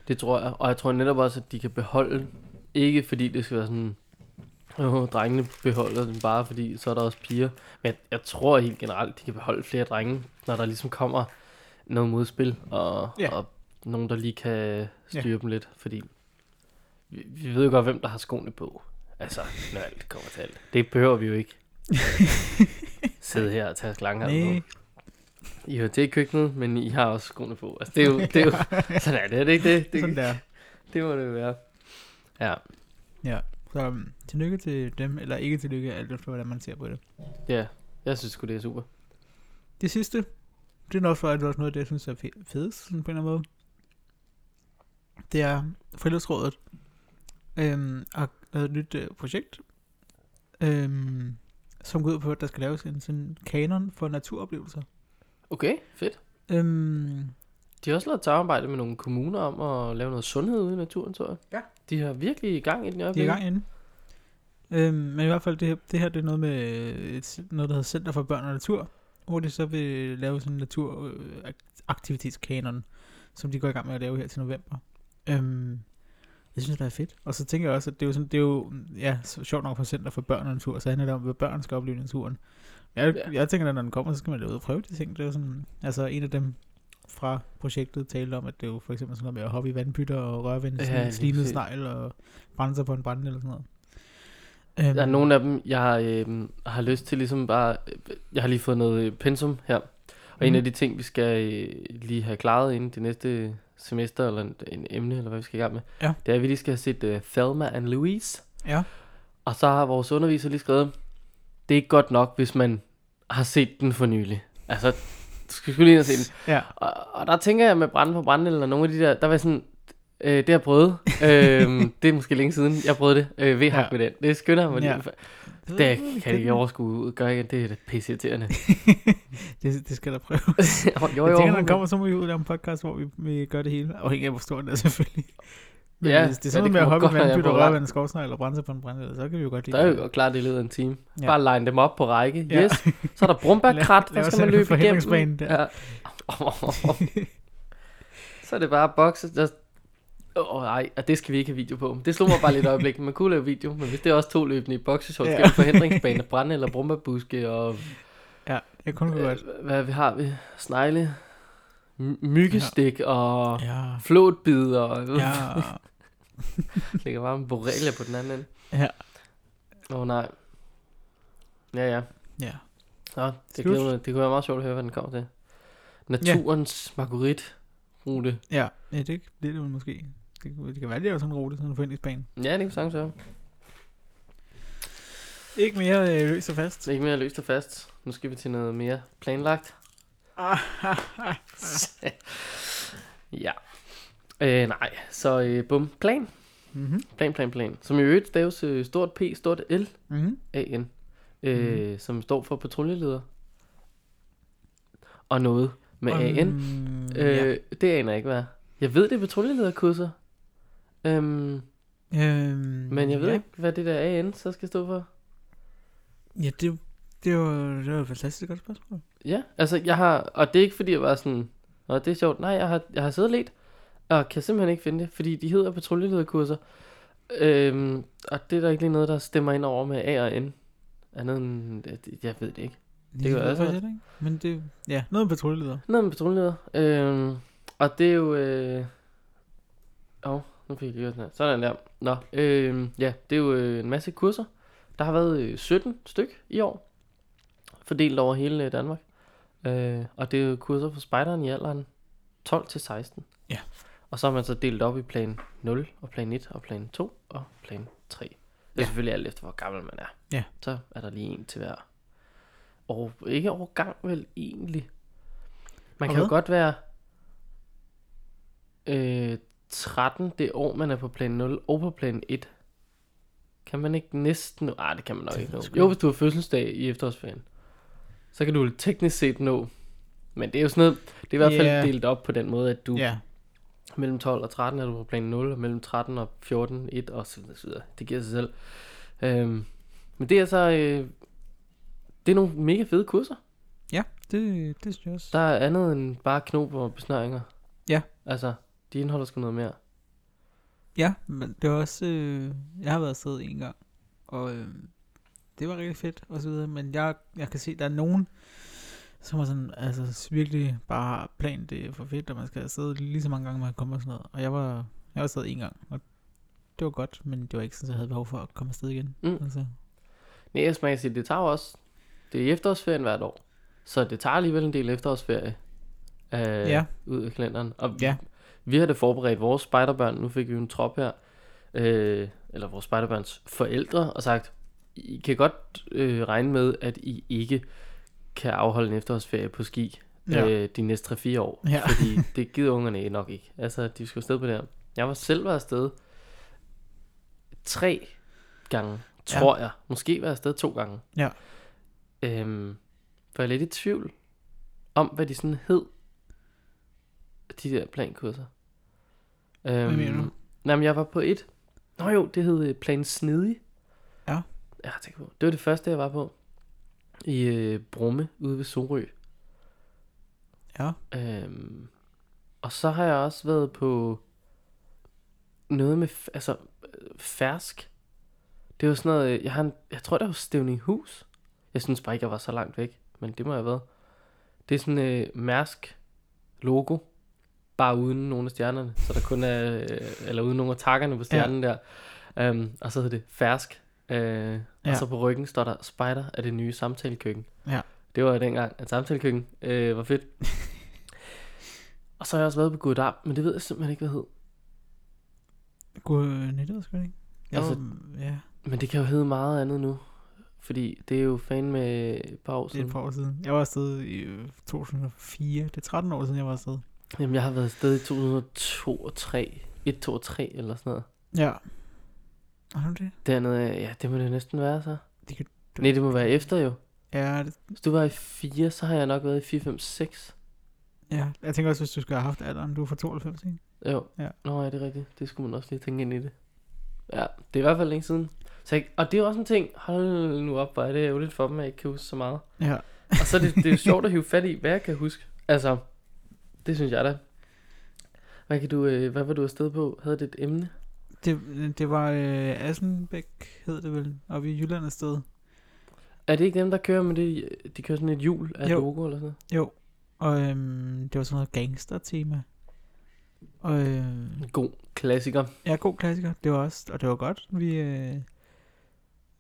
[SPEAKER 2] Det tror jeg. Og jeg tror netop også, at de kan beholde, ikke fordi det skal være sådan, åh, drengene beholder den bare, fordi så er der også piger. Men jeg, jeg tror helt generelt, de kan beholde flere drenge, når der ligesom kommer noget modspil, og,
[SPEAKER 3] Ja.
[SPEAKER 2] og nogen, der lige kan styre dem lidt, fordi vi, vi ved jo godt, hvem der har skoene på. Altså, når alt kommer til alt. Det behøver vi jo ikke sidde her og tage slange
[SPEAKER 3] Nej.
[SPEAKER 2] I hører til i køkkenet, men I har også skoene på. Altså, det er jo, det er jo sådan er det, er det ikke det? det
[SPEAKER 3] Sådan der.
[SPEAKER 2] det må det jo være. Ja,
[SPEAKER 3] Ja. Så um, tillykke til dem, eller ikke tillykke, alt efter hvordan man ser på det.
[SPEAKER 2] ja. Jeg synes sgu, det er super.
[SPEAKER 3] Det sidste, det er nok for, at det er også noget, af det jeg synes er fe- fedest, sådan på en eller anden måde. Det er Friluftsrådet øhm, har lavet et nyt øh, projekt, øhm, som går ud på, at der skal laves en sådan kanon for naturoplevelser.
[SPEAKER 2] Okay, fedt.
[SPEAKER 3] Øhm,
[SPEAKER 2] De har også lavet et samarbejde med nogle kommuner om at lave noget sundhed ude i naturen, tror jeg.
[SPEAKER 3] Ja.
[SPEAKER 2] De har virkelig i gang i den
[SPEAKER 3] de er i
[SPEAKER 2] øjeblik.
[SPEAKER 3] gang inde. Øhm, men i hvert fald, det her, det her det er noget med et, noget, der hedder Center for Børn og Natur, hvor de så vil lave sådan en naturaktivitetskanon, som de går i gang med at lave her til november. Øhm, jeg synes, det er fedt. Og så tænker jeg også, at det er jo, sådan, det er jo ja, så sjovt nok for Center for Børn og Natur, så handler det om, hvad børn skal opleve i naturen. Jeg,
[SPEAKER 2] Ja.
[SPEAKER 3] jeg tænker, at når den kommer, så skal man ud og prøve de ting. Det er sådan, altså en af dem fra projektet talte om, at det jo for eksempel sådan noget med at hoppe i vandpytter og røre ved en
[SPEAKER 2] Ja,
[SPEAKER 3] slimet snegl og brænde sig på en brænde eller sådan noget. Øhm,
[SPEAKER 2] Der er nogle af dem, jeg øh, har lyst til ligesom bare... øh, Jeg har lige fået noget øh, pensum her. Og en
[SPEAKER 3] Mhm.
[SPEAKER 2] af de ting, vi skal øh, lige have klaret inden det næste semester, eller en, en emne, eller hvad vi skal i gang med,
[SPEAKER 3] Ja.
[SPEAKER 2] det er, at vi lige skal have set uh, Thelma and Louise.
[SPEAKER 3] Ja.
[SPEAKER 2] Og så har vores underviser lige skrevet, det er ikke godt nok, hvis man har set den for nylig. Altså, du skal skulle lige ind og se den.
[SPEAKER 3] Ja.
[SPEAKER 2] Og, og der tænker jeg med Brænde på Brænde, eller nogle af de der, der var jeg sådan, øh, det har jeg prøvet. øh, det er måske længe siden, jeg prøvede det. Øh, ved
[SPEAKER 3] Ja.
[SPEAKER 2] med den. Det skynder jeg mig
[SPEAKER 3] Ja.
[SPEAKER 2] lige. Det kan det ikke overskue ud. Gør igen, det er da pisse irriterende.
[SPEAKER 3] det, det skal der prøve.
[SPEAKER 2] jo,
[SPEAKER 3] jeg
[SPEAKER 2] jo,
[SPEAKER 3] tænker, når den kommer, så må vi ud lave en podcast, hvor vi, vi gør det hele. Afhængig af, hvor stor den er selvfølgelig. Men
[SPEAKER 2] Ja,
[SPEAKER 3] hvis det er
[SPEAKER 2] ja,
[SPEAKER 3] sådan
[SPEAKER 2] det
[SPEAKER 3] med at hoppe
[SPEAKER 2] på
[SPEAKER 3] røre
[SPEAKER 2] vej.
[SPEAKER 3] ved en skovsnegl eller brænde sig på en brænde, så kan vi jo godt lide
[SPEAKER 2] Der er
[SPEAKER 3] det.
[SPEAKER 2] jo klart, det i løbet af en time.
[SPEAKER 3] Ja.
[SPEAKER 2] Bare line dem op på række.
[SPEAKER 3] Ja.
[SPEAKER 2] Yes. Så er der brumbærkrat, der skal man
[SPEAKER 3] en
[SPEAKER 2] løbe igennem.
[SPEAKER 3] der.
[SPEAKER 2] Ja. så er det bare bokse. Der... Åh, oh, nej, og det skal vi ikke have video på. Det slog mig bare lidt øjeblik. Man kunne lave video, men hvis det er også to løbende i bokseshorts
[SPEAKER 3] Ja.
[SPEAKER 2] gennem forhindringsbane, brænde eller brumbærbuske og
[SPEAKER 3] Ja, det kunne vi godt.
[SPEAKER 2] øh, hvad vi har vi? Snegle, myggestik og
[SPEAKER 3] Ja.
[SPEAKER 2] flåtbid og
[SPEAKER 3] Ja.
[SPEAKER 2] ligger bare en borrelia på den anden ende.
[SPEAKER 3] Ja.
[SPEAKER 2] Åh oh, nej. Ja, ja.
[SPEAKER 3] Ja.
[SPEAKER 2] Nå, det, glæder mig. det kunne være meget sjovt at høre, hvad den kommer til. Naturens ja. marguerite rute.
[SPEAKER 3] Ja, ja det, det er det måske. Det, det kan være, det er sådan en rute, sådan en forhindringsbane.
[SPEAKER 2] Ja, det kan sagtens høre.
[SPEAKER 3] Ikke mere øh, løs og fast.
[SPEAKER 2] Ikke mere løst og fast. Nu skal vi til noget mere planlagt. ja. Øh, nej, så øh, bum. Plan.
[SPEAKER 3] Mhm.
[SPEAKER 2] Plan, plan, plan. Som i øvrigt staves øh, stort P, stort L,
[SPEAKER 3] Mhm.
[SPEAKER 2] A, N. Øh,
[SPEAKER 3] Mhm.
[SPEAKER 2] Som står for patruljeleder. Og noget med A, N.
[SPEAKER 3] Um,
[SPEAKER 2] Øh,
[SPEAKER 3] ja.
[SPEAKER 2] Det aner jeg ikke, hvad er. Jeg ved, det er patruljelederkurser. Øhm,
[SPEAKER 3] Øhm,
[SPEAKER 2] men jeg ved
[SPEAKER 3] ja.
[SPEAKER 2] ikke, hvad det der AN så skal stå for.
[SPEAKER 3] Ja, det, det var, det var et fantastisk godt spørgsmål.
[SPEAKER 2] Ja, altså jeg har, og det er ikke fordi jeg var sådan, Nå, det er sjovt, nej, jeg har, jeg har siddet lidt, Og kan simpelthen ikke finde det, fordi de hedder patruljelederkurser. Øhm, og det er der ikke lige noget, der stemmer ind over med A og N. Andet end, jeg ved det ikke.
[SPEAKER 3] Det
[SPEAKER 2] gør
[SPEAKER 3] gør
[SPEAKER 2] jeg
[SPEAKER 3] jeg
[SPEAKER 2] så.
[SPEAKER 3] faktisk ikke. Men det, ja, noget med patruljeleder.
[SPEAKER 2] Noget med patruljeleder. Øhm, og det er jo... Øh... Åh, nu fik jeg lige den her. Sådan der. Nå, øhm, ja, det er jo øh, en masse kurser. Der har været øh, 17 styk i år. Fordelt over hele øh, Danmark. Øh, og det er jo kurser for spejderen i alderen 12 til 16.
[SPEAKER 3] Ja.
[SPEAKER 2] Og så har man så delt op i plan 0, og plan 1, og plan 2, og plan 3. Det er
[SPEAKER 3] Ja.
[SPEAKER 2] selvfølgelig alt efter, hvor gammel man er.
[SPEAKER 3] Ja.
[SPEAKER 2] Så er der lige en til hver. Og ikke overgang vel egentlig. Man
[SPEAKER 3] Og
[SPEAKER 2] kan jo godt være øh, 13 det år, man er på plan 0, og på plan 1. Kan man ikke næsten nå? Ah, det kan man nok
[SPEAKER 3] Det
[SPEAKER 2] ikke nå. Jo, hvis du har fødselsdag i efterårsferien. Så kan du teknisk set nå. Men det er jo sådan noget, det er i hvert fald
[SPEAKER 3] Ja.
[SPEAKER 2] delt op på den måde, at du
[SPEAKER 3] Ja,
[SPEAKER 2] mellem 12 og 13 er du på plan 0, og mellem 13 og 14, 1 og så videre. Det giver sig selv. Øhm, men det er så, øh, det er nogle mega fede kurser.
[SPEAKER 3] ja det, det synes jeg også.
[SPEAKER 2] Der er andet end bare knop og besnøringer.
[SPEAKER 3] Ja.
[SPEAKER 2] Altså, de indeholder sgu noget mere.
[SPEAKER 3] Ja, men det var også, øh, jeg har været afsted en gang, og øh, det var rigtig fedt og så videre, men jeg, jeg kan se, der er nogen, som er sådan, altså virkelig bare plan, det for fedt, og man skal afsted lige så mange gange, man kommer og sådan noget, og jeg var, jeg var afsted en gang, og det var godt, men det var ikke sådan, at jeg havde behov for at komme afsted igen.
[SPEAKER 2] Mm.
[SPEAKER 3] Altså,
[SPEAKER 2] Nej, jeg skal sige, det tager også, det er efterårsferien hvert år. Så det tager alligevel en del efterårsferie øh,
[SPEAKER 3] Ja.
[SPEAKER 2] ud af kalenderen. Og
[SPEAKER 3] Ja.
[SPEAKER 2] vi har det forberedt vores spejderbørn. Nu fik vi en trop her. Øh, eller vores spejderbørns forældre. Og sagt, I kan godt øh, regne med, at I ikke kan afholde en efterårsferie på ski
[SPEAKER 3] Ja.
[SPEAKER 2] ja. øh, de næste 3-4 år.
[SPEAKER 3] Ja.
[SPEAKER 2] Fordi det gider ungerne nok ikke. Altså, de skal afsted på det her. Jeg var selv været afsted tre gange,
[SPEAKER 3] Ja.
[SPEAKER 2] tror jeg. Måske var jeg afsted to gange.
[SPEAKER 3] Ja.
[SPEAKER 2] Øhm, for jeg er lidt i tvivl om, hvad de sådan hed. De der plankurser. Øhm,
[SPEAKER 3] mener du?
[SPEAKER 2] Nej, men jeg var på et. Nå jo, det hed øh, Plan Snedig.
[SPEAKER 3] Ja.
[SPEAKER 2] Jeg har tænkt på. Det var det første, jeg var på. I øh, Brumme, ude ved Sorø.
[SPEAKER 3] ja,
[SPEAKER 2] Øhm, og så har jeg også været på noget med, altså, fersk. Det var sådan noget, jeg, har en, jeg tror, det var Stævning Hus. Jeg synes bare ikke, jeg var så langt væk, men det må jeg have været. Det er sådan øh, Mærsk logo, bare uden nogle af stjernerne, så der kun er, øh, eller uden nogle af takkerne på stjernen ja. der. Um, og så hedder det fersk. Øh, ja.
[SPEAKER 3] Ja.
[SPEAKER 2] Og så på ryggen står der Spider af det nye samtalekøkken.
[SPEAKER 3] Ja.
[SPEAKER 2] Det var dengang, at samtalekøkken øh, var fedt. og så har jeg også været på Godam, men det ved jeg simpelthen ikke, hvad hed.
[SPEAKER 3] god nettet, skal det ikke? Jeg
[SPEAKER 2] Altså,
[SPEAKER 3] var, ja,
[SPEAKER 2] Men det kan jo hedde meget andet nu. Fordi det er jo fan med et par år
[SPEAKER 3] det er et
[SPEAKER 2] siden.
[SPEAKER 3] par år siden. Jeg var afsted i øh, 2004, det er 13 år siden, jeg var afsted.
[SPEAKER 2] Jamen, jeg har været afsted i 2002 og 3. 1, 2 og 3 eller sådan noget.
[SPEAKER 3] Ja. Har du det?
[SPEAKER 2] Dernede, ja, det må det næsten være så.
[SPEAKER 3] Det kan-
[SPEAKER 2] Nej, det må være efter jo.
[SPEAKER 3] Ja, det,
[SPEAKER 2] Hvis du var i 4, så har jeg nok været i 4, 5, 6.
[SPEAKER 3] ja, jeg tænker også, hvis du skulle have haft alderen, du er fra 92, ikke?
[SPEAKER 2] Jo.
[SPEAKER 3] Ja.
[SPEAKER 2] Nå, ja, det er rigtigt. Det skulle man også lige tænke ind i det. Ja, det er i hvert fald længe siden. Så jeg, og det er også en ting, hold nu op, hvor er det ærgerligt for dem, at jeg ikke kan huske så meget.
[SPEAKER 3] Ja.
[SPEAKER 2] Og så er det, det er jo sjovt at hive fat i, hvad jeg kan huske. Altså, det synes jeg da. Hvad, kan du, øh, hvad var du afsted på? Havde det et emne?
[SPEAKER 3] Det, det var øh, Assenbæk, hed det vel, oppe i Jylland et sted.
[SPEAKER 2] Er det ikke dem, der kører med det? De kører sådan et hjul af
[SPEAKER 3] Jo.
[SPEAKER 2] logo eller sådan
[SPEAKER 3] Jo, og øhm, det var sådan noget gangster-tema. Og øhm,
[SPEAKER 2] god klassiker.
[SPEAKER 3] ja, god klassiker. Det var også, og det var godt. Vi, øh,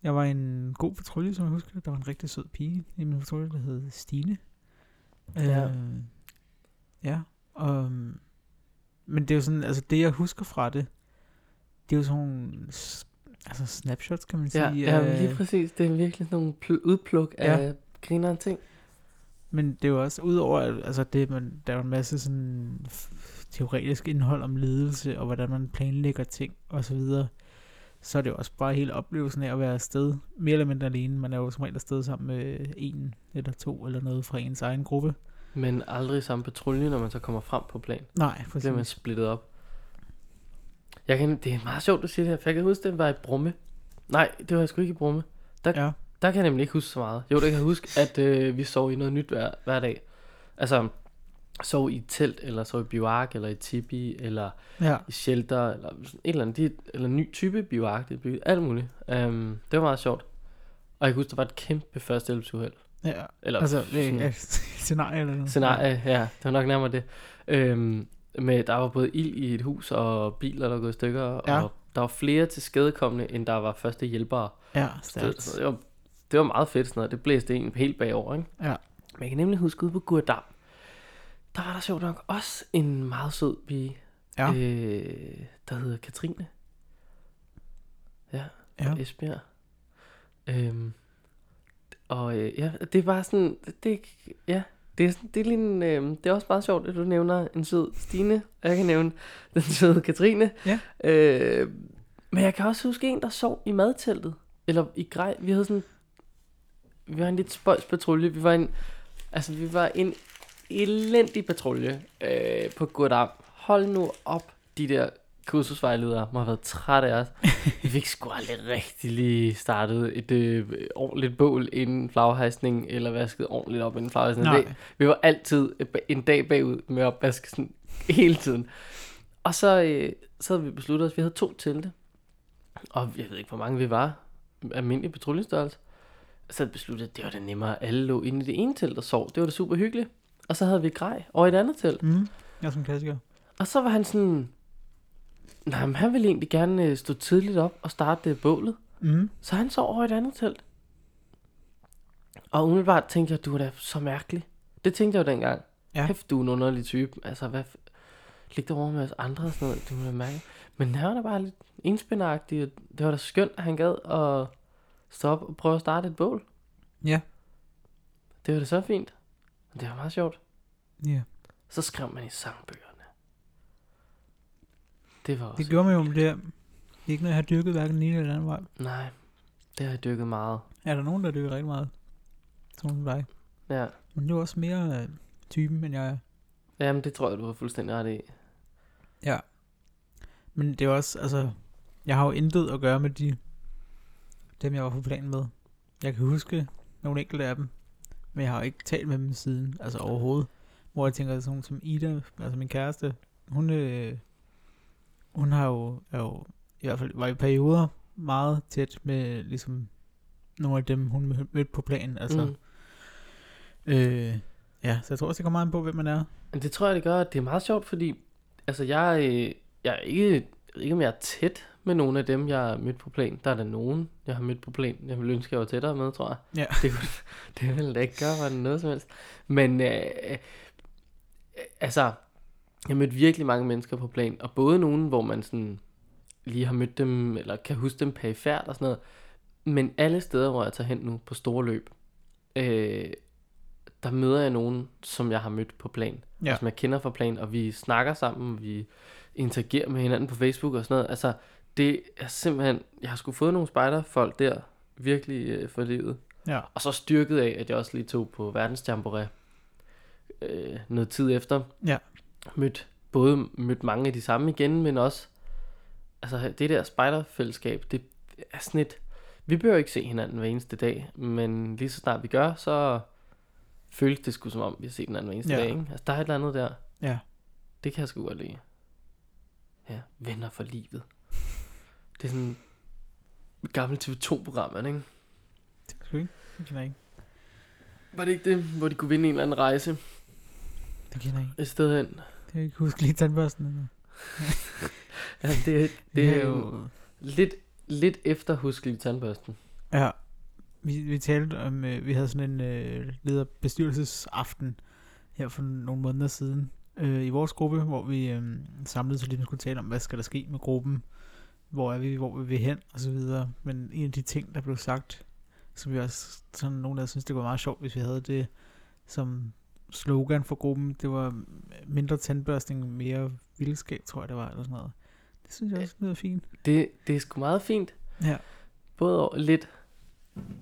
[SPEAKER 3] jeg var en god patrulje, som jeg husker. Der var en rigtig sød pige i min patrulje, der hed Stine.
[SPEAKER 2] Ja.
[SPEAKER 3] Øh, ja, og, øhm, men det er jo sådan, altså det jeg husker fra det, det er jo sådan nogle, altså snapshots, kan man sige.
[SPEAKER 2] Ja, ja
[SPEAKER 3] af-
[SPEAKER 2] lige præcis. Det er virkelig sådan nogle pl- udpluk af
[SPEAKER 3] Ja.
[SPEAKER 2] grineren ting.
[SPEAKER 3] Men det er jo også, udover, altså det, man, der er jo en masse sådan teoretisk indhold om ledelse, og hvordan man planlægger ting, og så videre, så er det jo også bare hele oplevelsen af at være afsted, mere eller mindre alene. Man er jo som regel afsted sammen med en eller to eller noget fra ens egen gruppe.
[SPEAKER 2] Men aldrig samme patrulje, når man så kommer frem på plan.
[SPEAKER 3] Nej,
[SPEAKER 2] Så bliver man
[SPEAKER 3] præcis.
[SPEAKER 2] splittet op. Jeg kan, det er meget sjovt, du siger det her, for jeg kan huske, det var i Brumme. Nej, det var jeg sgu ikke i Brumme.
[SPEAKER 3] Ja,
[SPEAKER 2] Der kan jeg nemlig ikke huske så meget. Jo, det kan jeg huske, at øh, vi sov i noget nyt hver, hver dag. Altså, sov i et telt, eller sov i bivark, eller i tipi, eller
[SPEAKER 3] Ja.
[SPEAKER 2] i shelter, eller sådan et eller andet, de, eller en ny type bivark, det er bygget, alt muligt. Um, det var meget sjovt. Og jeg kan huske, der var et kæmpe førstehjælpsuheld.
[SPEAKER 3] Ja.
[SPEAKER 2] Eller
[SPEAKER 3] Altså,
[SPEAKER 2] sådan-
[SPEAKER 3] et scenarie eller noget.
[SPEAKER 2] scenarie, ja, det var nok nærmere det. Øhm, med, der var både ild i et hus, og biler, der var gået i stykker,
[SPEAKER 3] Ja.
[SPEAKER 2] og der var flere til skadekommende, end der var første hjælpere.
[SPEAKER 3] Ja, stærkt.
[SPEAKER 2] det, så det, var, det var meget fedt sådan noget. Det blæste en helt bagover, ikke?
[SPEAKER 3] Ja.
[SPEAKER 2] Men jeg kan nemlig huske ude på Gurdam, der var der sjovt nok også en meget sød pige,
[SPEAKER 3] Ja.
[SPEAKER 2] øh, der hedder Katrine. Ja,
[SPEAKER 3] Ja.
[SPEAKER 2] fra Esbjerg. Øhm, og øh, ja, det bare sådan, det, ja, det er, det, er lige en, øh, det er også meget sjovt, at du nævner en sød Stine, og jeg kan nævne den søde Katrine.
[SPEAKER 3] Ja.
[SPEAKER 2] Øh, men jeg kan også huske en, der sov i madteltet, eller i grej. Vi havde sådan, vi var en lidt spøjs patrulje. Vi var en, altså vi var en elendig patrulje øh, på Gurdam. Hold nu op, de der kursusvejledere må have været træt af os. Vi fik sgu aldrig rigtig lige startet et øh, ordentligt bål inden flaghejsning, eller vasket ordentligt op inden flaghejsning. Det, vi var altid øh, en dag bagud med at vaske sådan hele tiden. Og så, øh, så havde vi besluttet os, vi havde to telte. Og jeg ved ikke, hvor mange vi var. Almindelig patruljestørrelse. Så havde vi besluttet, at det var da nemmere, at alle lå inde i det ene telt og sov. Det var da super hyggeligt. Og så havde vi grej over i et andet telt.
[SPEAKER 3] Mm. Jeg er som klassiker.
[SPEAKER 2] Og så var han sådan... Nej, men han ville egentlig gerne øh, stå tidligt op og starte øh, bålet.
[SPEAKER 3] Mm.
[SPEAKER 2] Så han sov over i et andet telt. Og umiddelbart tænkte jeg, du er da så mærkelig. Det tænkte jeg jo dengang.
[SPEAKER 3] Ja.
[SPEAKER 2] Hæft, du er en underlig type. Altså, hvad... f- Lig dig over med os andre og sådan noget. Må da mærke. Men han var da bare lidt enspændagtig. og Det var da skønt, at han gad at stå op og prøve at starte et bål.
[SPEAKER 3] Ja.
[SPEAKER 2] Det var da så fint. Og det var meget sjovt.
[SPEAKER 3] Ja.
[SPEAKER 2] Så skrev man i sangbøgerne. Det var også...
[SPEAKER 3] Det gjorde man jo med det er ikke noget, jeg har dyrket hverken den ene eller den anden vej.
[SPEAKER 2] Nej, det har jeg dykket meget.
[SPEAKER 3] Er der nogen, der dyrker rigtig meget? Som dig.
[SPEAKER 2] Ja.
[SPEAKER 3] Men du er også mere øh, typen, end jeg er.
[SPEAKER 2] Jamen, det tror jeg, du har fuldstændig ret i.
[SPEAKER 3] Ja. Men det er også, altså... Jeg har jo intet at gøre med de... Dem, jeg var på planen med. Jeg kan huske nogle enkelte af dem. Men jeg har jo ikke talt med dem siden. Altså overhovedet. Hvor jeg tænker, sådan som Ida, altså min kæreste, hun, øh, hun har jo, er jo, i hvert fald var i perioder meget tæt med ligesom nogle af dem, hun mød- mødte på planen. Altså,
[SPEAKER 2] Mm.
[SPEAKER 3] øh, ja, så jeg tror også, det kommer meget an på, hvem man er.
[SPEAKER 2] Men det tror jeg, det gør. Det er meget sjovt, fordi altså, jeg, øh, jeg er ikke, ikke, om jeg er tæt med nogle af dem, jeg har mødt på plan. Der er der nogen, jeg har mødt på plan. Jeg vil ønske, jeg var tættere med, tror jeg.
[SPEAKER 3] Ja.
[SPEAKER 2] Det, det vil da ikke gøre mig noget som helst. Men øh, øh, altså, jeg har mødt virkelig mange mennesker på plan, og både nogen, hvor man sådan lige har mødt dem, eller kan huske dem perifært og sådan noget, men alle steder, hvor jeg tager hen nu på store løb, øh, der møder jeg nogen, som jeg har mødt på plan,
[SPEAKER 3] Ja.
[SPEAKER 2] og som jeg kender fra plan, og vi snakker sammen, vi interagerer med hinanden på Facebook og sådan noget. Altså, det er simpelthen, jeg har sgu fået nogle spejderfolk der, virkelig øh, for livet.
[SPEAKER 3] Ja.
[SPEAKER 2] Og så styrket af, at jeg også lige tog på verdensjamboree øh, noget tid efter.
[SPEAKER 3] Ja.
[SPEAKER 2] Mødt, både mødt mange af de samme igen, men også, altså det der spejderfællesskab, det er sådan et, vi behøver ikke se hinanden hver eneste dag, men lige så snart vi gør, så føles det sgu som om, vi har set hinanden hver eneste
[SPEAKER 3] Ja.
[SPEAKER 2] dag, ikke? Altså der er et eller andet der.
[SPEAKER 3] Ja.
[SPEAKER 2] Det kan jeg sgu godt lide. Ja, venner for livet. Det er sådan et gammelt TV2-program, er det ikke?
[SPEAKER 3] Det kan du ikke. Det kender jeg ikke.
[SPEAKER 2] Var det ikke det, hvor de kunne vinde en eller anden rejse
[SPEAKER 3] Det kender jeg ikke.
[SPEAKER 2] et sted hen?
[SPEAKER 3] Det kan jeg ikke huske lige tandbørsten. Eller.
[SPEAKER 2] Ja, det, det er jo lidt, lidt efter huskelig tandbørsten.
[SPEAKER 3] Ja. Vi, vi talte om, øh, vi havde sådan en øh, lederbestyrelsesaften her for nogle måneder siden øh, i vores gruppe, hvor vi øh, samlede så lige skulle tale om, hvad skal der ske med gruppen, hvor er vi, hvor vil vi hen, og så videre. Men en af de ting, der blev sagt, som vi også, sådan nogen der synes, det var meget sjovt, hvis vi havde det som slogan for gruppen, det var mindre tandbørstning, mere vildskab, tror jeg det var, eller sådan noget. Det synes jeg også lyder fint.
[SPEAKER 2] Det, det er sgu meget fint.
[SPEAKER 3] Ja.
[SPEAKER 2] Både over lidt.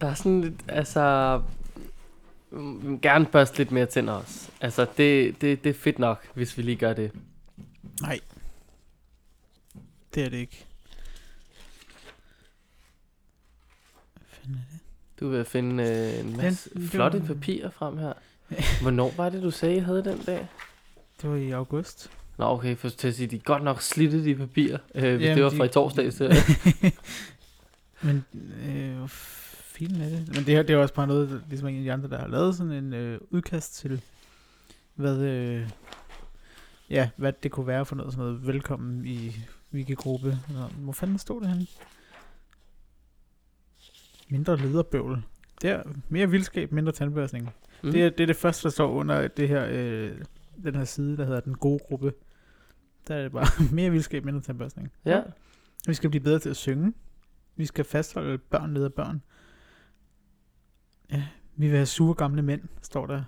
[SPEAKER 2] Der er sådan lidt, altså... Gerne børste lidt mere tænder også. Altså, det, det, det er fedt nok, hvis vi lige gør det.
[SPEAKER 3] Nej. Det er det ikke. Hvad fanden er det?
[SPEAKER 2] Du vil finde øh, en masse
[SPEAKER 3] Den-
[SPEAKER 2] flotte
[SPEAKER 3] den-
[SPEAKER 2] papirer frem her. Hvornår var det, du sagde, I havde den dag?
[SPEAKER 3] Det var i august.
[SPEAKER 2] Nå, okay, for til at sige, de er godt nok slidte de papirer, øh, hvis
[SPEAKER 3] Jamen,
[SPEAKER 2] det var
[SPEAKER 3] de-
[SPEAKER 2] fra i torsdags.
[SPEAKER 3] Men, øh, filen er det? Men det her, det er også bare noget, der- ligesom en af de andre, der har lavet sådan en øh, udkast til, hvad, øh, ja, hvad det kunne være for noget, sådan noget velkommen i wiki-gruppe. Hvor fanden stod det henne? Mindre lederbøvl. Det er mere vildskab, mindre tandbørstning. Mm. Det, er, det er det første, der står under det her, øh, den her side, der hedder den gode gruppe. Der er det bare mere vildskab, mindre tandbørstning.
[SPEAKER 2] Ja,
[SPEAKER 3] Vi skal blive bedre til at synge. Vi skal fastholde børn leder børn. Ja, vi vil have sure gamle mænd, står der.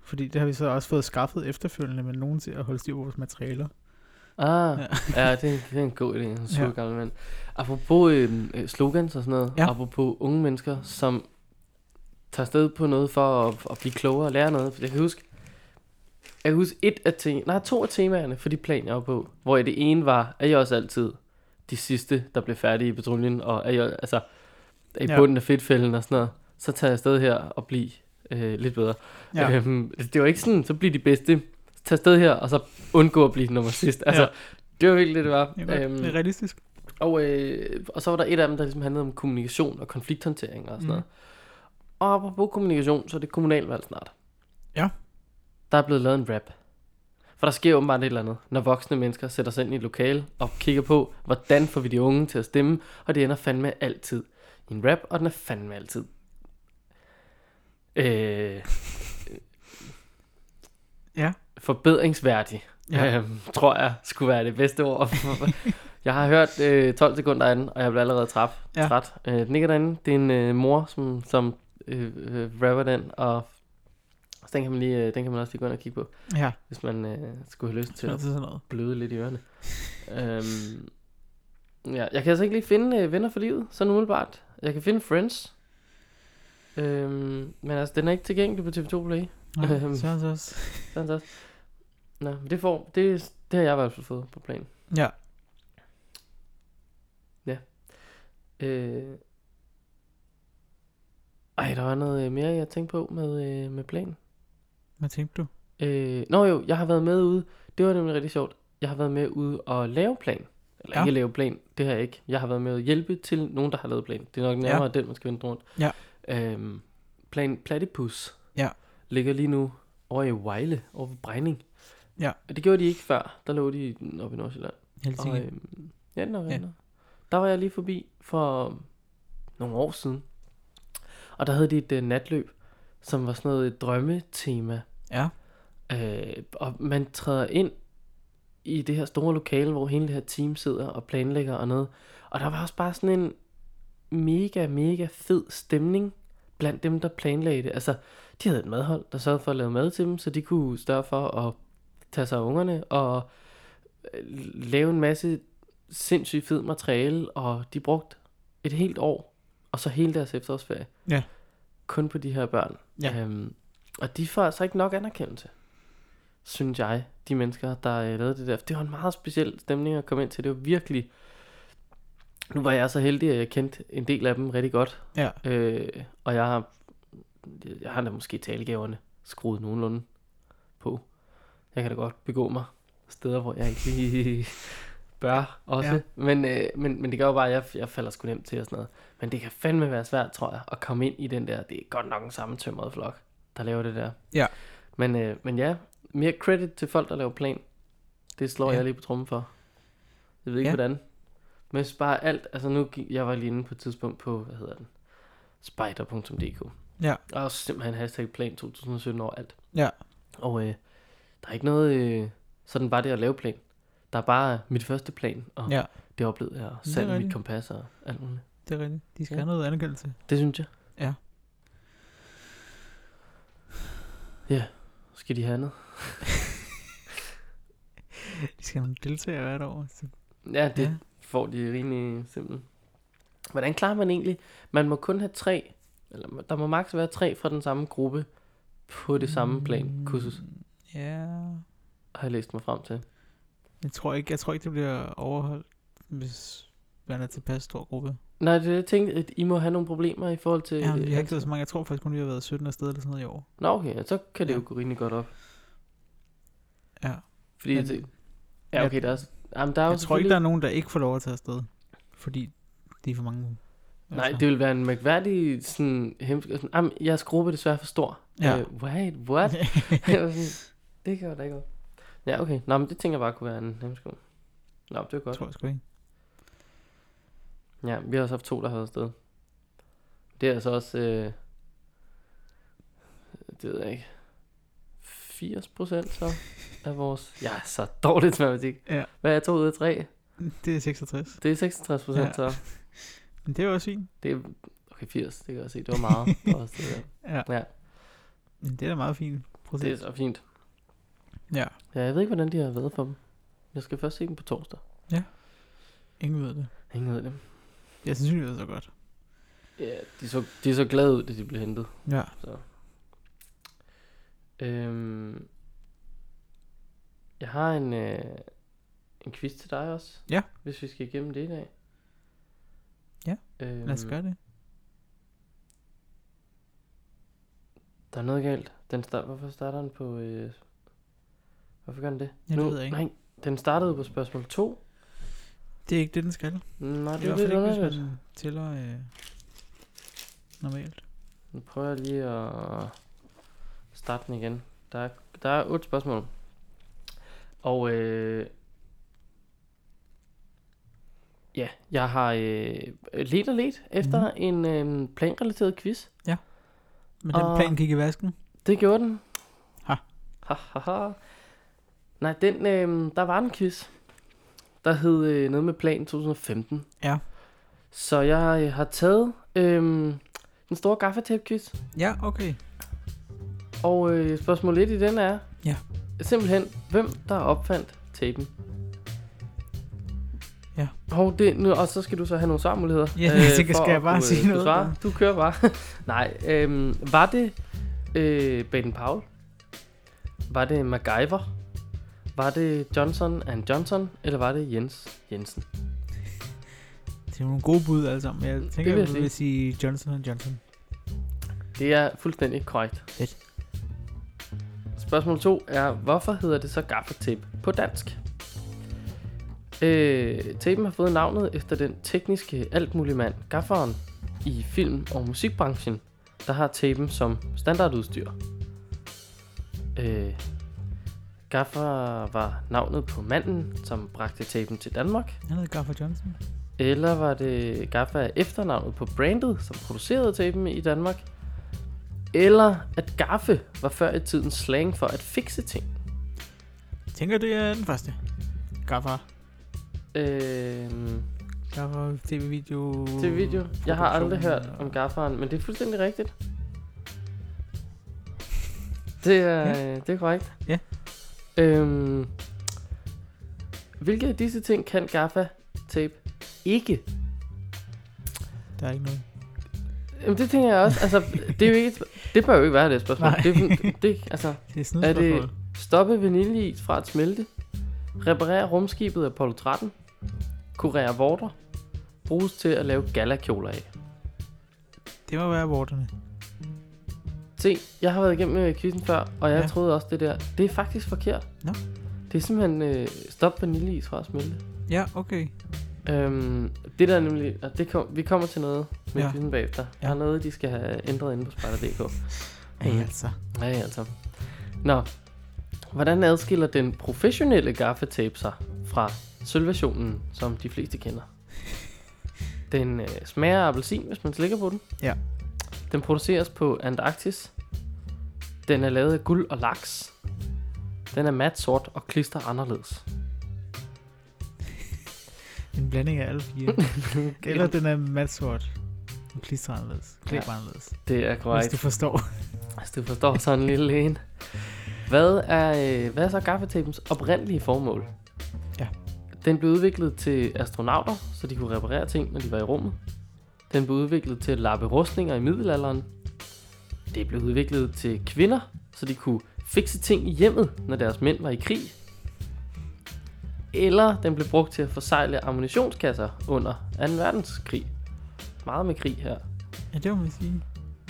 [SPEAKER 3] Fordi det har vi så også fået skaffet efterfølgende med nogen til at holde styr på vores materialer.
[SPEAKER 2] Ah,
[SPEAKER 3] Ja.
[SPEAKER 2] ja, det, er en, det er en god idé. En sur
[SPEAKER 3] Ja.
[SPEAKER 2] gammel mand. Apropos øh, øh, slogans og sådan noget.
[SPEAKER 3] Ja.
[SPEAKER 2] Apropos unge mennesker, som tager sted på noget for at, at blive klogere og lære noget. Jeg kan huske, jeg kan huske et af te- nej, to af temaerne for de plan, jeg var på. Hvor det ene var, at jeg også altid de sidste, der blev færdige i patruljen, og er jeg, altså, i
[SPEAKER 3] Ja.
[SPEAKER 2] ja. bunden af fedtfælden og sådan noget. Så tager jeg afsted her og bliver øh, lidt bedre.
[SPEAKER 3] Ja.
[SPEAKER 2] Ja. Øhm, det var ikke sådan, så bliver de bedste. Tag afsted her, og så undgå at blive nummer sidst. Altså,
[SPEAKER 3] Ja.
[SPEAKER 2] ja. det var virkelig det, det var.
[SPEAKER 3] Det er, øhm, det er realistisk.
[SPEAKER 2] og, øh, og så var der et af dem, der ligesom handlede om kommunikation og konflikthåndtering og sådan mm. noget. Og apropos kommunikation, så er det kommunalvalg snart.
[SPEAKER 3] Ja.
[SPEAKER 2] Der er blevet lavet en rap. For der sker åbenbart et eller andet, når voksne mennesker sætter sig ind i et lokale og kigger på, hvordan får vi de unge til at stemme, og det ender fandme altid i en rap, og den er fandme altid øh,
[SPEAKER 3] Ja.
[SPEAKER 2] forbedringsværdig,
[SPEAKER 3] Ja.
[SPEAKER 2] øhm, tror jeg skulle være det bedste ord. jeg har hørt øh, 12 sekunder af den, og jeg bliver allerede træt.
[SPEAKER 3] Ja.
[SPEAKER 2] træt. Øh, den ligger derinde. Det er en øh, mor, som, som øh, øh, rapper den, og så den kan man, lige, øh, den kan man også lige gå ind og kigge på,
[SPEAKER 3] Ja,
[SPEAKER 2] hvis man øh, skulle have lyst til
[SPEAKER 3] det er
[SPEAKER 2] at
[SPEAKER 3] sådan noget.
[SPEAKER 2] bløde lidt i ørerne. øhm, ja, jeg kan altså ikke lige finde øh, Venner for Livet, sådan umiddelbart. Jeg kan finde Friends. Øhm, men altså, den er ikke tilgængelig på TV2 Play.
[SPEAKER 3] Nej,
[SPEAKER 2] Øhm.
[SPEAKER 3] så er det også.
[SPEAKER 2] Sådan så. Nå, men det, får, det, det har jeg i hvert fald fået på planen.
[SPEAKER 3] Ja,
[SPEAKER 2] Øh, ej, der var noget øh, mere, jeg tænkte på med, øh, med planen.
[SPEAKER 3] hvad tænkte du?
[SPEAKER 2] Øh, nå jo, jeg har været med ude. Det var nemlig rigtig sjovt. Jeg har været med ude og lave plan. Eller
[SPEAKER 3] Ja.
[SPEAKER 2] ikke lave plan, det har jeg ikke. Jeg har været med at hjælpe til nogen, der har lavet plan. Det er nok nærmere ja. den, man skal vende rundt.
[SPEAKER 3] Ja.
[SPEAKER 2] Øhm, plan Platypus
[SPEAKER 3] Ja.
[SPEAKER 2] ligger lige nu over i Vejle, over ved Brejning.
[SPEAKER 3] Ja.
[SPEAKER 2] Og det gjorde de ikke før. Der lå de oppe i Nordsjælland.
[SPEAKER 3] Helt sikkert.
[SPEAKER 2] øhm, ja, den er
[SPEAKER 3] ja.
[SPEAKER 2] Der var jeg lige forbi for nogle år siden. Og der havde de et uh, natløb, som var sådan noget et drømmetema.
[SPEAKER 3] Ja,
[SPEAKER 2] Øh, og man træder ind i det her store lokale, hvor hele det her team sidder og planlægger og noget. Og der var også bare sådan en mega, mega fed stemning blandt dem, der planlagde det. Altså, de havde et madhold, der sørgede for at lave mad til dem, så de kunne større for at tage sig af ungerne og øh, lave en masse sindssygt fed materiale, og de brugte et helt år, og så hele deres efterårsferie,
[SPEAKER 3] Ja.
[SPEAKER 2] kun på de her børn.
[SPEAKER 3] Ja.
[SPEAKER 2] Øhm, og de får altså ikke nok anerkendelse, synes jeg, de mennesker, der øh, lavede det der. Det var en meget speciel stemning at komme ind til. Det var virkelig... Nu var jeg så heldig, at jeg kendte en del af dem rigtig godt.
[SPEAKER 3] ja,
[SPEAKER 2] Øh, og jeg har, jeg har da måske talegaverne skruet nogenlunde på. Jeg kan da godt begå mig steder, hvor jeg ikke lige bør også.
[SPEAKER 3] Ja.
[SPEAKER 2] Men, øh, men, men det gør jo bare, at jeg, jeg falder sgu nemt til og sådan noget. Men det kan fandme være svært, tror jeg, at komme ind i den der, det er godt nok en sammentømret flok, der laver det der.
[SPEAKER 3] Ja.
[SPEAKER 2] Men, øh, men ja, mere credit til folk, der laver plan. Det slår
[SPEAKER 3] Ja.
[SPEAKER 2] jeg lige på trummen for. Jeg ved ikke,
[SPEAKER 3] Ja.
[SPEAKER 2] hvordan. Men jeg sparer alt, altså nu, jeg var lige inde på et tidspunkt på, hvad hedder den, spider.dk.
[SPEAKER 3] ja,
[SPEAKER 2] Og simpelthen hashtag plan 2017 over alt.
[SPEAKER 3] ja.
[SPEAKER 2] Og øh, der er ikke noget, øh, sådan var det at lave plan. Der er bare mit første plan, og
[SPEAKER 3] Ja,
[SPEAKER 2] det oplevede jeg. Selv
[SPEAKER 3] rigtigt.
[SPEAKER 2] mit kompas og alt muligt.
[SPEAKER 3] det er rigtigt. De skal
[SPEAKER 2] Ja.
[SPEAKER 3] have noget anerkendelse.
[SPEAKER 2] Det synes jeg.
[SPEAKER 3] Ja.
[SPEAKER 2] Ja, skal de have noget?
[SPEAKER 3] De skal have nogle deltagere hvert år. Så.
[SPEAKER 2] Ja, det
[SPEAKER 3] Ja.
[SPEAKER 2] får de rimelig simpelt. Hvordan klarer man egentlig? Man må kun have tre, eller der må maks være tre fra den samme gruppe på det samme plan, kursus,
[SPEAKER 3] Ja,
[SPEAKER 2] har jeg læst mig frem til.
[SPEAKER 3] Jeg tror ikke, jeg tror ikke det bliver overholdt, hvis man er tilpas stor gruppe.
[SPEAKER 2] Nej, det er det, jeg tænkte, at I må have nogle problemer i forhold til...
[SPEAKER 3] Ja, vi har
[SPEAKER 2] øh,
[SPEAKER 3] ikke så mange. Jeg tror faktisk kun, vi har været 17 afsted eller sådan noget i år.
[SPEAKER 2] Nå, okay, så kan det
[SPEAKER 3] Ja.
[SPEAKER 2] jo gå rimelig godt op.
[SPEAKER 3] Ja.
[SPEAKER 2] Fordi
[SPEAKER 3] Men-
[SPEAKER 2] det, ja, okay, der er, jamen, der er jo
[SPEAKER 3] Jeg tror ikke,
[SPEAKER 2] selvfølgelig-
[SPEAKER 3] der er nogen, der ikke får lov at tage afsted. Fordi de er for mange.
[SPEAKER 2] Nej,
[SPEAKER 3] Altså.
[SPEAKER 2] det vil være en mærkværdig sådan, hemsk, sådan, jamen, jeres gruppe er desværre for stor.
[SPEAKER 3] Ja.
[SPEAKER 2] Uh, wait, what? Jeg det kan jo da ikke gå. Ja, okay. Nå, men det tænker jeg bare kunne være en hemsko. Nå, det er godt.
[SPEAKER 3] tror jeg sgu ikke.
[SPEAKER 2] Ja, vi har også haft to, der har været afsted. Det er altså også, øh, det ved jeg ikke, 80 procent så af vores, ja, så dårligt til matematik.
[SPEAKER 3] Ja.
[SPEAKER 2] Hvad er to ud af tre?
[SPEAKER 3] Det er 66.
[SPEAKER 2] Det er 66 procent
[SPEAKER 3] Ja.
[SPEAKER 2] så.
[SPEAKER 3] Men det er også fint.
[SPEAKER 2] Det er, okay, 80, det kan jeg se, det var meget. Det var også det der.
[SPEAKER 3] Ja.
[SPEAKER 2] Ja.
[SPEAKER 3] Men det er da meget fint. Procent.
[SPEAKER 2] Det er så fint.
[SPEAKER 3] Ja.
[SPEAKER 2] Ja, jeg ved ikke, hvordan de har været for dem. Jeg skal først se dem på torsdag.
[SPEAKER 3] Ingen ved det.
[SPEAKER 2] Ingen ved det.
[SPEAKER 3] Jeg synes, det er så godt.
[SPEAKER 2] Ja, de så, de så glade ud, da de blev hentet.
[SPEAKER 3] Ja.
[SPEAKER 2] Så. Øhm, jeg har en, øh, en quiz til dig også.
[SPEAKER 3] Ja.
[SPEAKER 2] Hvis vi skal igennem det i dag.
[SPEAKER 3] Ja,
[SPEAKER 2] Øhm,
[SPEAKER 3] Lad os gøre det.
[SPEAKER 2] Der er noget galt. Den start, hvorfor starter den på... Øh, hvorfor gør den det?
[SPEAKER 3] Ja, det ved jeg ikke.
[SPEAKER 2] Nej, den startede på spørgsmål 2.
[SPEAKER 3] Det er ikke det, den skal.
[SPEAKER 2] Nej,
[SPEAKER 3] Det
[SPEAKER 2] det
[SPEAKER 3] er
[SPEAKER 2] lidt underligt.
[SPEAKER 3] hvis man tæller øh, normalt.
[SPEAKER 2] Nu prøver jeg lige at starte den igen. Der er, der er otte spørgsmål. Og øh, ja, jeg har øh, let og let efter mm. en øh, planrelateret quiz.
[SPEAKER 3] Men den
[SPEAKER 2] Og-
[SPEAKER 3] plan gik i vasken.
[SPEAKER 2] Det gjorde den.
[SPEAKER 3] Ha.
[SPEAKER 2] Ha, ha, ha. Nej, den, øh, der var en quiz, der hed øh, noget med plan 2015.
[SPEAKER 3] Ja.
[SPEAKER 2] Så jeg øh, har taget øh, den store gaffatape-quiz.
[SPEAKER 3] Ja, okay.
[SPEAKER 2] Og øh, spørgsmål 1 i den er
[SPEAKER 3] Ja.
[SPEAKER 2] simpelthen, hvem der opfandt tapen?
[SPEAKER 3] Ja.
[SPEAKER 2] Hov, det, nu, og så skal du så have nogle svarmuligheder.
[SPEAKER 3] Ja, jeg tænker,
[SPEAKER 2] for
[SPEAKER 3] skal jeg
[SPEAKER 2] at
[SPEAKER 3] bare
[SPEAKER 2] kunne,
[SPEAKER 3] sige
[SPEAKER 2] kunne
[SPEAKER 3] noget
[SPEAKER 2] Svare.
[SPEAKER 3] der?
[SPEAKER 2] Du kører bare. Nej, øhm, var det øh, Baden Powell? Var det MacGyver? Var det Johnson and Johnson? Eller var det Jens Jensen?
[SPEAKER 3] Det er nogle gode bud alle sammen. Jeg tænker,
[SPEAKER 2] vil jeg
[SPEAKER 3] jeg vil sige Johnson Johnson.
[SPEAKER 2] Det er fuldstændig korrekt.
[SPEAKER 3] Fedt.
[SPEAKER 2] Spørgsmål 2 er, hvorfor hedder det så gaffatape på dansk? Øh, tapen har fået navnet efter den tekniske altmuligmand gafferen i film- og musikbranchen, der har tapen som standardudstyr. Øh, gaffer var navnet på manden, som bragte tapen til Danmark.
[SPEAKER 3] Han hedder Gaffer Johnson.
[SPEAKER 2] Eller var det Gaffa efternavnet på brandet, som producerede tapen i Danmark? Eller at gaffe var før i tiden slang for at fikse ting?
[SPEAKER 3] Jeg tænker, det er den første. Gaffer.
[SPEAKER 2] Øhm,
[SPEAKER 3] Gaffer tv-video.
[SPEAKER 2] til video. Jeg har aldrig hørt om gafferen, men det er fuldstændig rigtigt. Det er,
[SPEAKER 3] Ja.
[SPEAKER 2] ja. det er korrekt.
[SPEAKER 3] Ja.
[SPEAKER 2] Øhm, hvilke af disse ting kan gaffa tape ikke?
[SPEAKER 3] Der er ikke noget.
[SPEAKER 2] Jamen det tænker jeg også. Altså, det, er jo ikke, et det bør jo ikke være det spørgsmål.
[SPEAKER 3] Nej.
[SPEAKER 2] Det, det, altså,
[SPEAKER 3] Det er sådan
[SPEAKER 2] Er
[SPEAKER 3] et
[SPEAKER 2] det stoppe vaniljeis fra at smelte? Reparere rumskibet Apollo 13? Kurere vorter? Bruges til at lave galakjoler af?
[SPEAKER 3] Det må være vorterne.
[SPEAKER 2] Se, jeg har været igennem øh, quizzen før, og jeg
[SPEAKER 3] Ja.
[SPEAKER 2] troede også det der. Det er faktisk forkert.
[SPEAKER 3] Nå.
[SPEAKER 2] Det er simpelthen øh, stop vaniljeis fra at smelte.
[SPEAKER 3] Ja, okay.
[SPEAKER 2] Øhm, det der er nemlig, og det kom, vi kommer til noget med
[SPEAKER 3] Ja.
[SPEAKER 2] quizzen bagefter. Der
[SPEAKER 3] Ja.
[SPEAKER 2] er noget, de skal have ændret inde på Spider.dk.
[SPEAKER 3] Ja,
[SPEAKER 2] Mm.
[SPEAKER 3] altså.
[SPEAKER 2] Ja, ja, altså. Nå, hvordan adskiller den professionelle gaffatape sig fra sølvversionen, som de fleste kender? Den øh, smager af appelsin, hvis man slikker på den.
[SPEAKER 3] Ja.
[SPEAKER 2] Den produceres på Antarktis. Den er lavet af guld og laks. Den er mat sort og klister anderledes.
[SPEAKER 3] En blanding af alle fire. Eller den er mat sort. Og klister anderledes. Klæber ja. anderledes.
[SPEAKER 2] Det er
[SPEAKER 3] Hvis
[SPEAKER 2] korrekt.
[SPEAKER 3] du forstår.
[SPEAKER 2] Hvis du forstår sådan en lille en. Hvad er, øh, hvad er så gaffetapens oprindelige formål?
[SPEAKER 3] Ja.
[SPEAKER 2] Den blev udviklet til astronauter, så de kunne reparere ting, når de var i rummet. Den blev udviklet til at lappe rustninger i middelalderen. Det blev udviklet til kvinder, så de kunne fikse ting i hjemmet, når deres mænd var i krig. Eller den blev brugt til at forsegle ammunitionskasser under 2. verdenskrig. Meget med krig her.
[SPEAKER 3] Ja, det må man sige.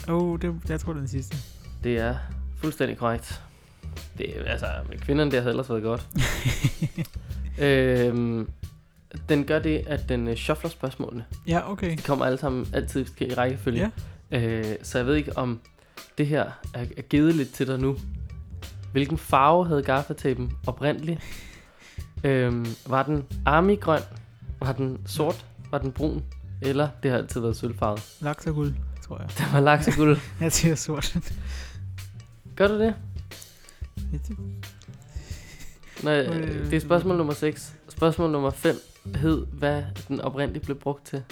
[SPEAKER 3] Åh, oh, det, jeg tror, det er den sidste.
[SPEAKER 2] Det er fuldstændig korrekt. Det, er- altså, med kvinderne, det har ellers været godt. øhm, den gør det, at den øh, shuffler spørgsmålene.
[SPEAKER 3] Ja, okay.
[SPEAKER 2] De kommer alle sammen altid i rækkefølge. Øh, så jeg ved ikke, om det her er, er givet lidt til dig nu. Hvilken farve havde gaffatapen oprindeligt? øhm, var den armigrøn? Var den sort? Var den brun? Eller det har altid været sølvfarvet?
[SPEAKER 3] Laks og guld, tror jeg.
[SPEAKER 2] Det var lakseguld.
[SPEAKER 3] Jeg siger sort.
[SPEAKER 2] Gør du det? Nej,
[SPEAKER 3] Øh.
[SPEAKER 2] det er spørgsmål nummer 6. Spørgsmål nummer 5 hed, hvad den oprindeligt blev brugt til.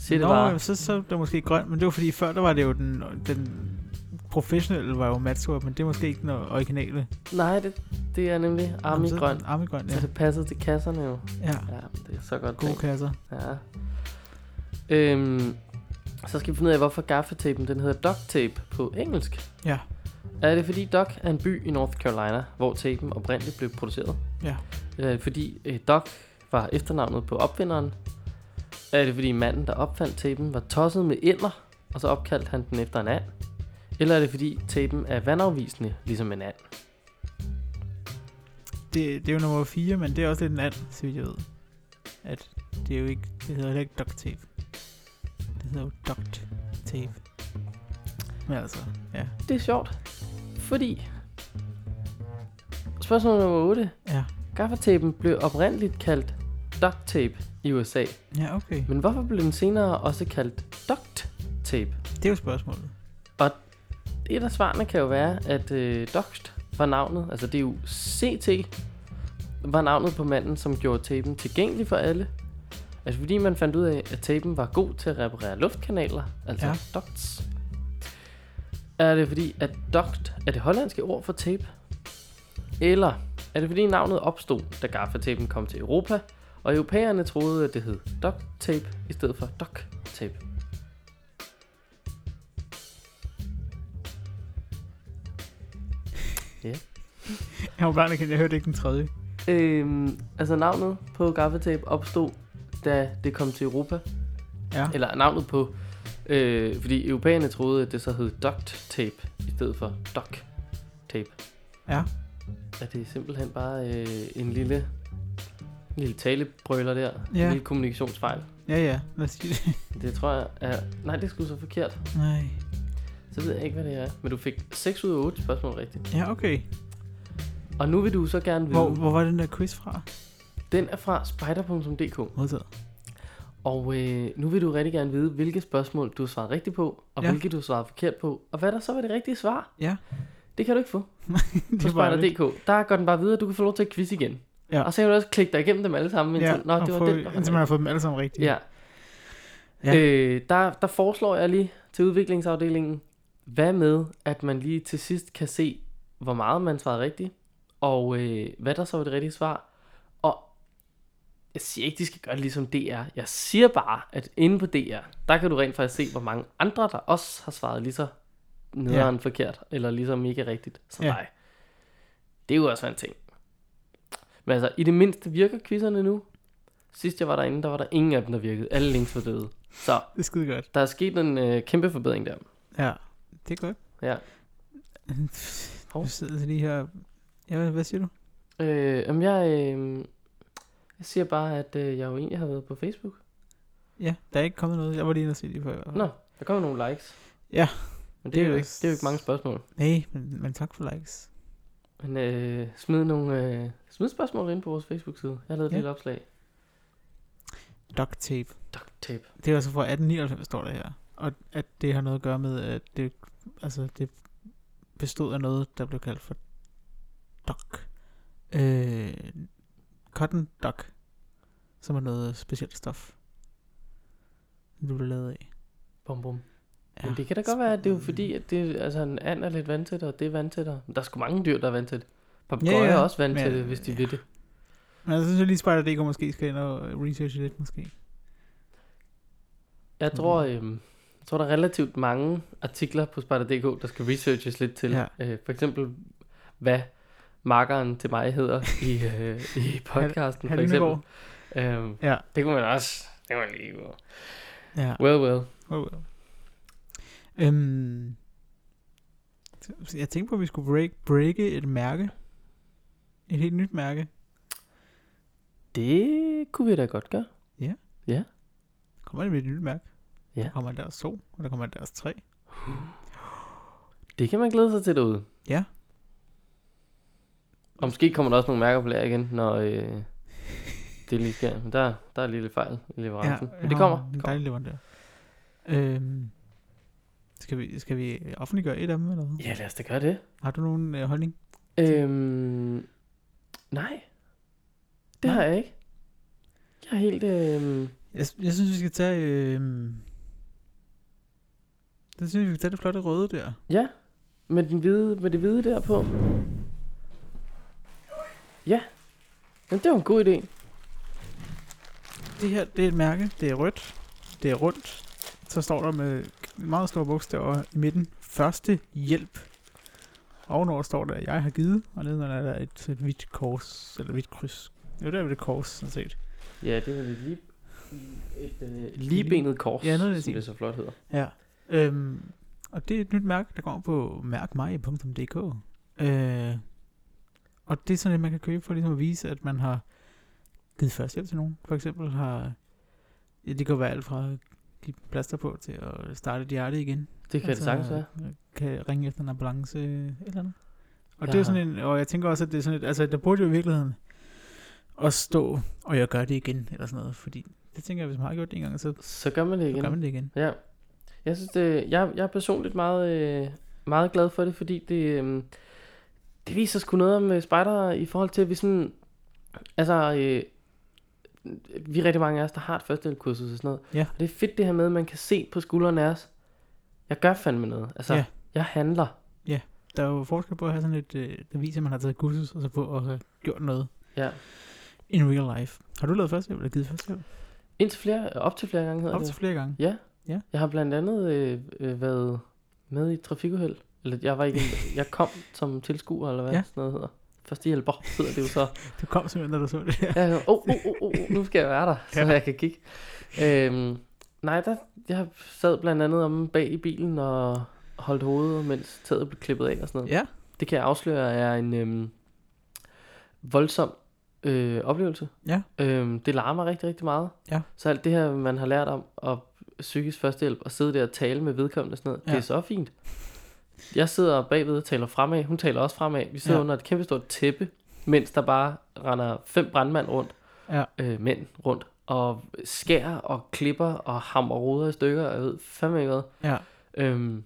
[SPEAKER 2] Sig det
[SPEAKER 3] Nå,
[SPEAKER 2] bare.
[SPEAKER 3] jamen, så, så er det måske grøn, men det var fordi før, der var det jo den, den professionelle var jo matsort, men det er måske ikke den originale.
[SPEAKER 2] Nej, det, det er nemlig armigrøn.
[SPEAKER 3] Armigrøn, ja.
[SPEAKER 2] Så det passede til kasserne jo.
[SPEAKER 3] Ja,
[SPEAKER 2] Ja, det er så godt
[SPEAKER 3] gode
[SPEAKER 2] tænkt.
[SPEAKER 3] kasser.
[SPEAKER 2] Ja. Øhm, så skal vi finde ud af, hvorfor gaffatapen den hedder duct tape på engelsk.
[SPEAKER 3] Ja.
[SPEAKER 2] Er det fordi Duck er en by i North Carolina, hvor tapen oprindeligt blev produceret?
[SPEAKER 3] Ja.
[SPEAKER 2] Er det fordi øh, Duck var efternavnet på opfinderen? Er det fordi manden, der opfandt tapen, var tosset med ender, og så opkaldte han den efter en and? Eller er det fordi tapen er vandafvisende, ligesom en and?
[SPEAKER 3] Det, det er jo nummer 4, men det er også lidt en anden, så vidt jeg ved. At det er jo ikke, det hedder ikke duct tape. Det hedder jo duct tape. Men altså, ja.
[SPEAKER 2] Det er sjovt, fordi... Spørgsmål nummer 8.
[SPEAKER 3] Ja,
[SPEAKER 2] Gaffatapen blev oprindeligt kaldt duct tape i USA,
[SPEAKER 3] ja okay.
[SPEAKER 2] men hvorfor blev den senere også kaldt duct tape?
[SPEAKER 3] Det er jo spørgsmålet.
[SPEAKER 2] Et af svarene kan jo være, at øh, duct var navnet, altså det er jo CT, var navnet på manden, som gjorde tapen tilgængelig for alle. Altså fordi man fandt ud af, at tapen var god til at reparere luftkanaler, altså
[SPEAKER 3] ja.
[SPEAKER 2] ducts. Er det fordi, at duct er det hollandske ord for tape? Eller er det fordi navnet opstod, da gaffatapen kom til Europa, og europæerne troede, at det hed duct tape i stedet for duct tape?
[SPEAKER 3] Jeg var bare ikke, jeg hørte ikke den tredje.
[SPEAKER 2] Øhm, altså navnet på gaffatape opstod, da det kom til Europa.
[SPEAKER 3] Ja.
[SPEAKER 2] Eller navnet på, øh, fordi europæerne troede, at det så hed duct tape, i stedet for duck tape.
[SPEAKER 3] Ja.
[SPEAKER 2] Er det simpelthen bare øh, en lille, en lille talebrøler der?
[SPEAKER 3] Ja.
[SPEAKER 2] En lille kommunikationsfejl.
[SPEAKER 3] Ja, ja. Lad os sige det.
[SPEAKER 2] Det tror jeg er... Nej, det sgu så forkert.
[SPEAKER 3] Nej.
[SPEAKER 2] Så ved jeg ikke, hvad det er. Men du fik 6 ud af 8 spørgsmål rigtigt.
[SPEAKER 3] Ja, okay.
[SPEAKER 2] Og nu vil du så gerne vide...
[SPEAKER 3] Hvor, hvor var den der quiz fra?
[SPEAKER 2] Den er fra spider.dk.
[SPEAKER 3] Modtaget.
[SPEAKER 2] Og øh, nu vil du rigtig gerne vide, hvilke spørgsmål du har svaret rigtigt på, og
[SPEAKER 3] Ja.
[SPEAKER 2] hvilke du har svaret forkert på, og hvad der så var det rigtige svar.
[SPEAKER 3] Ja.
[SPEAKER 2] Det kan du ikke få på
[SPEAKER 3] Det lidt-
[SPEAKER 2] spider.dk. Der går den bare videre, du kan få lov til at quiz igen.
[SPEAKER 3] Ja.
[SPEAKER 2] Og så kan du også klikke dig igennem dem alle sammen, indtil,
[SPEAKER 3] Ja,
[SPEAKER 2] nå, det var
[SPEAKER 3] få,
[SPEAKER 2] den, der
[SPEAKER 3] indtil man har fået dem alle sammen rigtigt.
[SPEAKER 2] Ja.
[SPEAKER 3] Ja.
[SPEAKER 2] Øh, der, der foreslår jeg lige til udviklingsafdelingen, hvad med, at man lige til sidst kan se, hvor meget man svarede rigtigt, og øh, hvad der så var det rigtige svar. Og jeg siger ikke, de skal gøre det ligesom DR. Jeg siger bare, at inde på DR, der kan du rent faktisk se, hvor mange andre, der også har svaret lige så nederen ja. forkert, eller ligesom ikke rigtigt som
[SPEAKER 3] ja.
[SPEAKER 2] dig. Det er jo også en ting. Men altså, i det mindste virker quizzerne nu. Sidst jeg var derinde, der var der ingen af dem, der virkede. Alle links var døde. Så
[SPEAKER 3] Det er skide godt.
[SPEAKER 2] der er sket en øh, kæmpe forbedring der.
[SPEAKER 3] Ja, det er godt.
[SPEAKER 2] Ja. Hov.
[SPEAKER 3] Du sidder lige her. Ja, hvad, hvad siger du?
[SPEAKER 2] Øh, jamen jeg, øh, jeg siger bare, at øh, jeg jo egentlig har været på Facebook.
[SPEAKER 3] Ja, der er ikke kommet noget. Jeg var lige inde og se det før.
[SPEAKER 2] Nå, der kommer nogle likes.
[SPEAKER 3] Ja.
[SPEAKER 2] Men det,
[SPEAKER 3] Det
[SPEAKER 2] er jo
[SPEAKER 3] jo
[SPEAKER 2] ikke, det er jo ikke mange spørgsmål.
[SPEAKER 3] Nej, men, men tak for likes.
[SPEAKER 2] Men øh, smid nogle øh, smid spørgsmål ind på vores Facebook-side. Jeg har lavet et
[SPEAKER 3] Ja.
[SPEAKER 2] lille opslag.
[SPEAKER 3] Duct tape.
[SPEAKER 2] Duct tape.
[SPEAKER 3] Det er altså fra 1899, står der her. Og at det har noget at gøre med, at det, altså det bestod af noget, der blev kaldt for duck. Øh, cotton duck. Som er noget specielt stof. Det blev lavet af.
[SPEAKER 2] Bum, bum. Ja. Men det kan da godt være, at det er jo fordi, at det, altså, en and er lidt vandtæt, og det er vandtæt. og- Der er sgu mange dyr, der er vandtæt. Papagøjer
[SPEAKER 3] Ja,
[SPEAKER 2] ja, er også vandtætte,
[SPEAKER 3] Men,
[SPEAKER 2] hvis de
[SPEAKER 3] ja.
[SPEAKER 2] vil det.
[SPEAKER 3] Men jeg synes, at lige Spider.dk måske skal ind og researche lidt, måske.
[SPEAKER 2] Jeg tror, øhm, jeg tror, der er relativt mange artikler på Spider.dk, der skal researches lidt til.
[SPEAKER 3] Ja.
[SPEAKER 2] Øh, for eksempel, hvad markeren til mig hedder i, øh, i podcasten, for eksempel. Øhm,
[SPEAKER 3] Ja.
[SPEAKER 2] det kunne man også. Det var lige gå.
[SPEAKER 3] Ja.
[SPEAKER 2] Well, well.
[SPEAKER 3] Oh, well. Øhm, Jeg tænkte på, at vi skulle break, breake et mærke. Et helt nyt mærke.
[SPEAKER 2] Det kunne vi da godt gøre.
[SPEAKER 3] Kommer det med et nyt mærke?
[SPEAKER 2] Ja.
[SPEAKER 3] Der kommer deres to, og der kommer deres tre.
[SPEAKER 2] Det kan man glæde sig til derude.
[SPEAKER 3] Ja.
[SPEAKER 2] Og måske kommer der også nogle mærker på lager igen, når øh, det lige sker. Men der, der er lige lidt fejl i leverancen. Ja, Men det kommer.
[SPEAKER 3] En dejlig leverandør. Øhm, skal, vi, skal vi offentliggøre et af dem, eller hvad?
[SPEAKER 2] Ja, lad os da gøre det.
[SPEAKER 3] Har du nogen øh, holdning?
[SPEAKER 2] Øhm, nej. Det
[SPEAKER 3] Nej.
[SPEAKER 2] har jeg ikke. Jeg er helt... Øh,
[SPEAKER 3] Jeg, jeg synes, vi skal tage... Øh, jeg synes, vi skal tage det flotte røde der.
[SPEAKER 2] ja, med, den hvide, med det hvide der på. Ja. Jamen, det var en god idé.
[SPEAKER 3] Det her, det er et mærke. Det er rødt. Det er rundt. Så står der med meget store bogstaver i midten. Første hjælp. Ovenover står der, jeg har givet. Og nedenunder er der et, et hvidt kors. Eller hvidt kryds. Jo, der er det kors, sådan set.
[SPEAKER 2] Ja, det var et lige... Et øh, ligebenet kors,
[SPEAKER 3] Ja, noget det
[SPEAKER 2] som det så flot hedder.
[SPEAKER 3] Ja. Øhm, og det er et nyt mærke, der kommer på mærkmej.dk. Øh, og det er sådan et, man kan købe for ligesom at vise, at man har givet førstehjælp til nogen. For eksempel har... Ja, det kan være alt fra at give plaster på til at starte et hjerte igen.
[SPEAKER 2] Det kan altså, det sagtens være.
[SPEAKER 3] Kan ringe efter en ambulance eller et eller andet. Og
[SPEAKER 2] Jeg
[SPEAKER 3] det er sådan en, og jeg tænker også, at det er sådan et, altså der burde jo i virkeligheden at stå, og jeg gør det igen, eller sådan noget, fordi det tænker jeg, hvis man har gjort det en gang, så,
[SPEAKER 2] Så gør man det
[SPEAKER 3] så
[SPEAKER 2] igen.
[SPEAKER 3] gør man det igen.
[SPEAKER 2] Ja. Jeg synes, det, jeg, jeg er personligt meget, øh, meget glad for det, fordi det, øh, det viser sgu noget om øh, spejdere i forhold til, at vi sådan, altså, øh, vi er rigtig mange af os, der har et førstehjælpskursus og sådan noget.
[SPEAKER 3] Ja.
[SPEAKER 2] Og det er fedt det her med, at man kan se på skuldrene af os, jeg gør fandme noget. Altså,
[SPEAKER 3] Ja.
[SPEAKER 2] jeg handler.
[SPEAKER 3] Der er jo forskel på at have sådan et, øh, der viser, at man har taget kursus, og så på at have gjort noget
[SPEAKER 2] Ja.
[SPEAKER 3] in real life. Har du lavet førstehjælp, eller givet førstehjælp?
[SPEAKER 2] Indtil flere, op til flere gange hedder
[SPEAKER 3] Op
[SPEAKER 2] det.
[SPEAKER 3] til flere gange.
[SPEAKER 2] Ja.
[SPEAKER 3] Ja.
[SPEAKER 2] Jeg har blandt andet øh, øh, været med i et trafikuheld. Eller jeg var ikke jeg kom som tilskuer, eller hvad
[SPEAKER 3] Ja.
[SPEAKER 2] sådan noget hedder. Første hjælper hedder det jo så.
[SPEAKER 3] Du kom simpelthen, da du så det.
[SPEAKER 2] Ja, åh, oh, oh, oh, oh, nu skal jeg være der, så
[SPEAKER 3] Ja.
[SPEAKER 2] jeg kan kigge. Øhm, nej, der, jeg sad blandt andet om bag i bilen og holdt hovedet, mens taget blev klippet af og sådan noget.
[SPEAKER 3] Ja.
[SPEAKER 2] Det kan jeg afsløre er en øhm, voldsom øh, oplevelse.
[SPEAKER 3] Ja.
[SPEAKER 2] Øhm, det larmer rigtig, rigtig meget.
[SPEAKER 3] Ja.
[SPEAKER 2] Så alt det her, man har lært om at psykisk førstehjælp og sidde der og tale med vedkommende og sådan noget, ja. det er så fint. Jeg sidder bagved og taler fremad, hun taler også fremad. Vi sidder ja. Under et kæmpe stort tæppe, mens der bare render fem brandmænd rundt,
[SPEAKER 3] Ja.
[SPEAKER 2] øh, mænd rundt, og skærer og klipper og hammer ruder i stykker, jeg ved fandme ikke hvad.
[SPEAKER 3] Ja.
[SPEAKER 2] Øhm,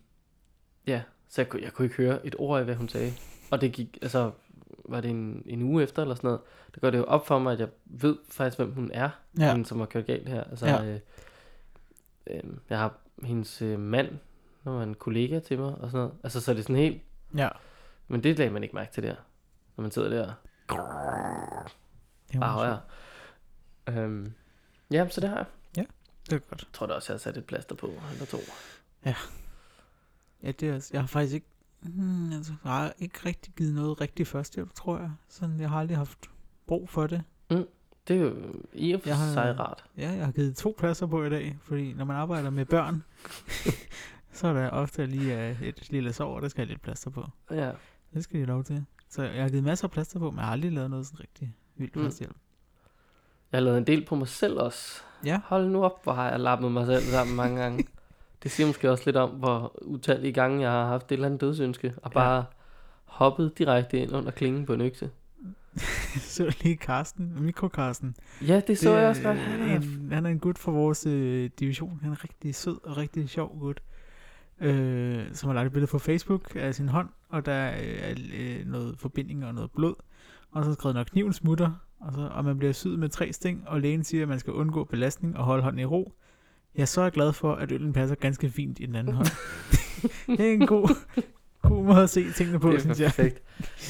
[SPEAKER 2] ja, så jeg, kunne- jeg kunne ikke høre et ord af, hvad hun sagde. Og det gik, altså, var det en, en uge efter eller sådan noget, der går det jo op for mig, at jeg ved faktisk, hvem hun er. Ja. hende, som har kørt galt her. Altså,
[SPEAKER 3] Ja.
[SPEAKER 2] øh, øh, jeg har hendes øh, mand, når var en kollega til mig, og sådan noget. Altså, så er det sådan helt,
[SPEAKER 3] Ja.
[SPEAKER 2] men det lagde man ikke mærke til der, når man sidder der. Bare højere. Øhm, ja, så det har jeg.
[SPEAKER 3] Det er godt.
[SPEAKER 2] Jeg tror da også, jeg har sat et plaster på, eller to.
[SPEAKER 3] Ja, det er, altså- jeg har faktisk ikke, hmm, altså, jeg har ikke rigtig givet noget rigtig førstehjælp, tror jeg. Sådan, jeg har aldrig haft brug for det.
[SPEAKER 2] Det er jo i og for
[SPEAKER 3] Jeg har-
[SPEAKER 2] sig rart.
[SPEAKER 3] Ja, jeg har givet to pladser på i dag, fordi når man arbejder med børn, så er der ofte lige uh, et lille sår, der skal have lidt plaster på.
[SPEAKER 2] Ja.
[SPEAKER 3] Det skal de lov til. Så jeg har givet masser af plaster på, men jeg har aldrig lavet noget sådan rigtig vildt
[SPEAKER 2] Mm.
[SPEAKER 3] førstehjælp.
[SPEAKER 2] Jeg har lavet en del på mig selv også.
[SPEAKER 3] Ja.
[SPEAKER 2] Hold nu op, hvor har jeg lappet mig selv sammen mange gange. Det siger måske også lidt om, hvor utallige gange jeg har haft et eller andet dødsønske, og
[SPEAKER 3] Ja.
[SPEAKER 2] bare hoppet direkte ind under klingen på en økse.
[SPEAKER 3] så lige Karsten, mikrokarsten.
[SPEAKER 2] Ja, det så
[SPEAKER 3] Det
[SPEAKER 2] jeg også godt.
[SPEAKER 3] øh,
[SPEAKER 2] Han er-
[SPEAKER 3] En, han er en gut fra vores øh, division. Han er rigtig sød og rigtig sjov gut. Øh, som har lagt et billede på Facebook af sin hånd, og der er øh, øh, noget forbinding og noget blod. Og så skrevet, når kniven smutter, og, så, og man bliver syet med tre sting, og lægen siger, at man skal undgå belastning og holde hånden i ro. Jeg er så glad for, at øllen passer ganske fint i den anden hånd. det er en god, god måde at se tingene på,
[SPEAKER 2] det er
[SPEAKER 3] synes jeg.
[SPEAKER 2] perfekt.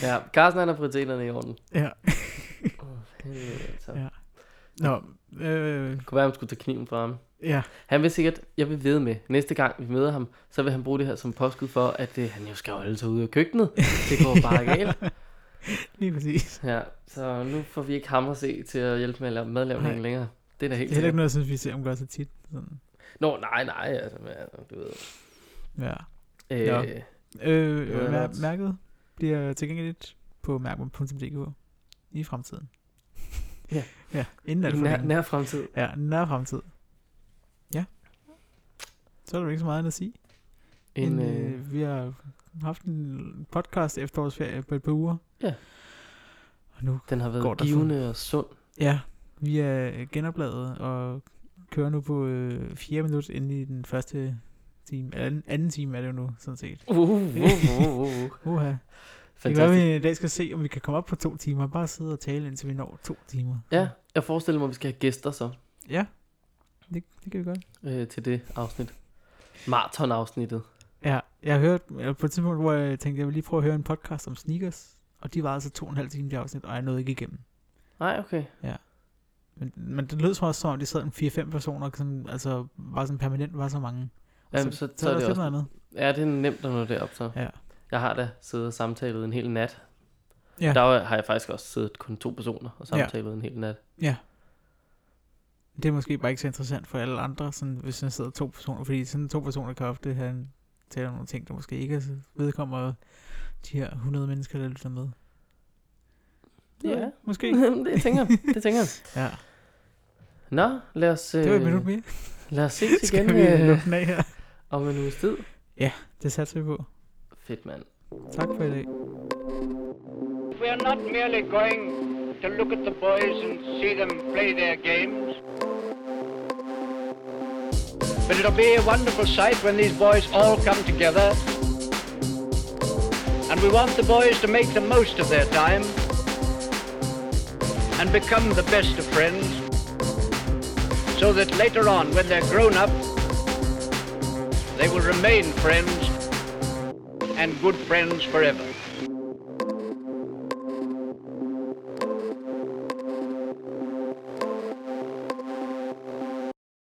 [SPEAKER 2] Ja, Carsten han har prioriteterne i orden.
[SPEAKER 3] Ja.
[SPEAKER 2] Åh, helvede, altså.
[SPEAKER 3] Ja. Nå, øh,
[SPEAKER 2] Det kunne være, at han skulle tage kniven fra ham.
[SPEAKER 3] ja.
[SPEAKER 2] Han vil sikkert, jeg vil ved med, næste gang vi møder ham, så vil han bruge det her som påskud for, at øh, han jo skal holde sig ude af køkkenet. Det går bare galt.
[SPEAKER 3] Lige præcis.
[SPEAKER 2] Ja, så nu får vi ikke ham at se til at hjælpe med at lave madlavningen
[SPEAKER 3] Nej.
[SPEAKER 2] længere. Det er da helt
[SPEAKER 3] Det er heller ikke noget, jeg synes, vi ser om gør så tit. Sådan.
[SPEAKER 2] Nå, nej, nej, altså, du ved.
[SPEAKER 3] Ja.
[SPEAKER 2] Øh,
[SPEAKER 3] Nå. Øh,
[SPEAKER 2] godt.
[SPEAKER 3] mærket bliver tilgængeligt på mærkman.dk i fremtiden.
[SPEAKER 2] Ja.
[SPEAKER 3] Ja, inden alt for
[SPEAKER 2] nær,
[SPEAKER 3] længe.
[SPEAKER 2] nær fremtid.
[SPEAKER 3] Ja, nær fremtid. Ja. Så er der jo ikke så meget andet at sige.
[SPEAKER 2] En,
[SPEAKER 3] En,
[SPEAKER 2] øh,
[SPEAKER 3] øh, vi har haft en podcast efterårsferie på et par uger.
[SPEAKER 2] Ja.
[SPEAKER 3] Og nu,
[SPEAKER 2] den har været givende og sund.
[SPEAKER 3] ja, vi er genopladet og kører nu på øh, fire minutter ind i den første time. Eller anden, anden time er det jo nu, sådan set.
[SPEAKER 2] Uh, uh, uh, uh, uh.
[SPEAKER 3] Uha. Det kan være,
[SPEAKER 2] Fantastisk.
[SPEAKER 3] vi i dag skal se, om vi kan komme op på to timer. Bare sidde og tale, indtil vi når to timer.
[SPEAKER 2] Ja, jeg forestiller mig, at vi skal have gæster så
[SPEAKER 3] Ja, det, det kan vi godt.
[SPEAKER 2] øh, til det afsnit. Marathon-afsnittet.
[SPEAKER 3] Ja, jeg har hørt eller på et tidspunkt, hvor jeg tænkte, jeg vil lige prøve at høre en podcast om sneakers. Og de var altså to og en halv time, de afsnit, og jeg nåede ikke igennem.
[SPEAKER 2] Nej, okay.
[SPEAKER 3] Men, men det lød som også som om, de sad en 4-5 personer, sådan, altså var sådan permanent, var så mange. Og
[SPEAKER 2] Jamen, så, så,
[SPEAKER 3] så er
[SPEAKER 2] er det også...
[SPEAKER 3] noget andet.
[SPEAKER 2] Ja, det er nemt at nå derop så.
[SPEAKER 3] Ja.
[SPEAKER 2] Jeg har da siddet og samtalet en hel nat.
[SPEAKER 3] Ja.
[SPEAKER 2] Der har jeg faktisk også siddet kun to personer og
[SPEAKER 3] Ja.
[SPEAKER 2] samtalet en hel nat.
[SPEAKER 3] Ja. Det er måske bare ikke så interessant for alle andre, sådan, hvis der sidder to personer, fordi sådan to personer kan ofte have en, tale om nogle ting, der måske ikke er vedkommer de her 100 mennesker, der lytter med.
[SPEAKER 2] Ja.
[SPEAKER 3] Måske.
[SPEAKER 2] det tænker jeg. Det tænker jeg.
[SPEAKER 3] Ja,
[SPEAKER 2] Nå, lad os, øh,
[SPEAKER 3] det var et minut mere.
[SPEAKER 2] lad os ses igen
[SPEAKER 3] Skal vi
[SPEAKER 2] øh,
[SPEAKER 3] af her?
[SPEAKER 2] om en uges tid.
[SPEAKER 3] Det satser vi på.
[SPEAKER 2] Fedt, mand.
[SPEAKER 3] Tak for i.
[SPEAKER 1] We are not merely going to look at the boys and see them play their games. But it'll be a wonderful sight when these boys all come together. And we want the boys to make the most of their time and become the best of friends so that later on, when they're grown up, they will remain friends and good friends forever.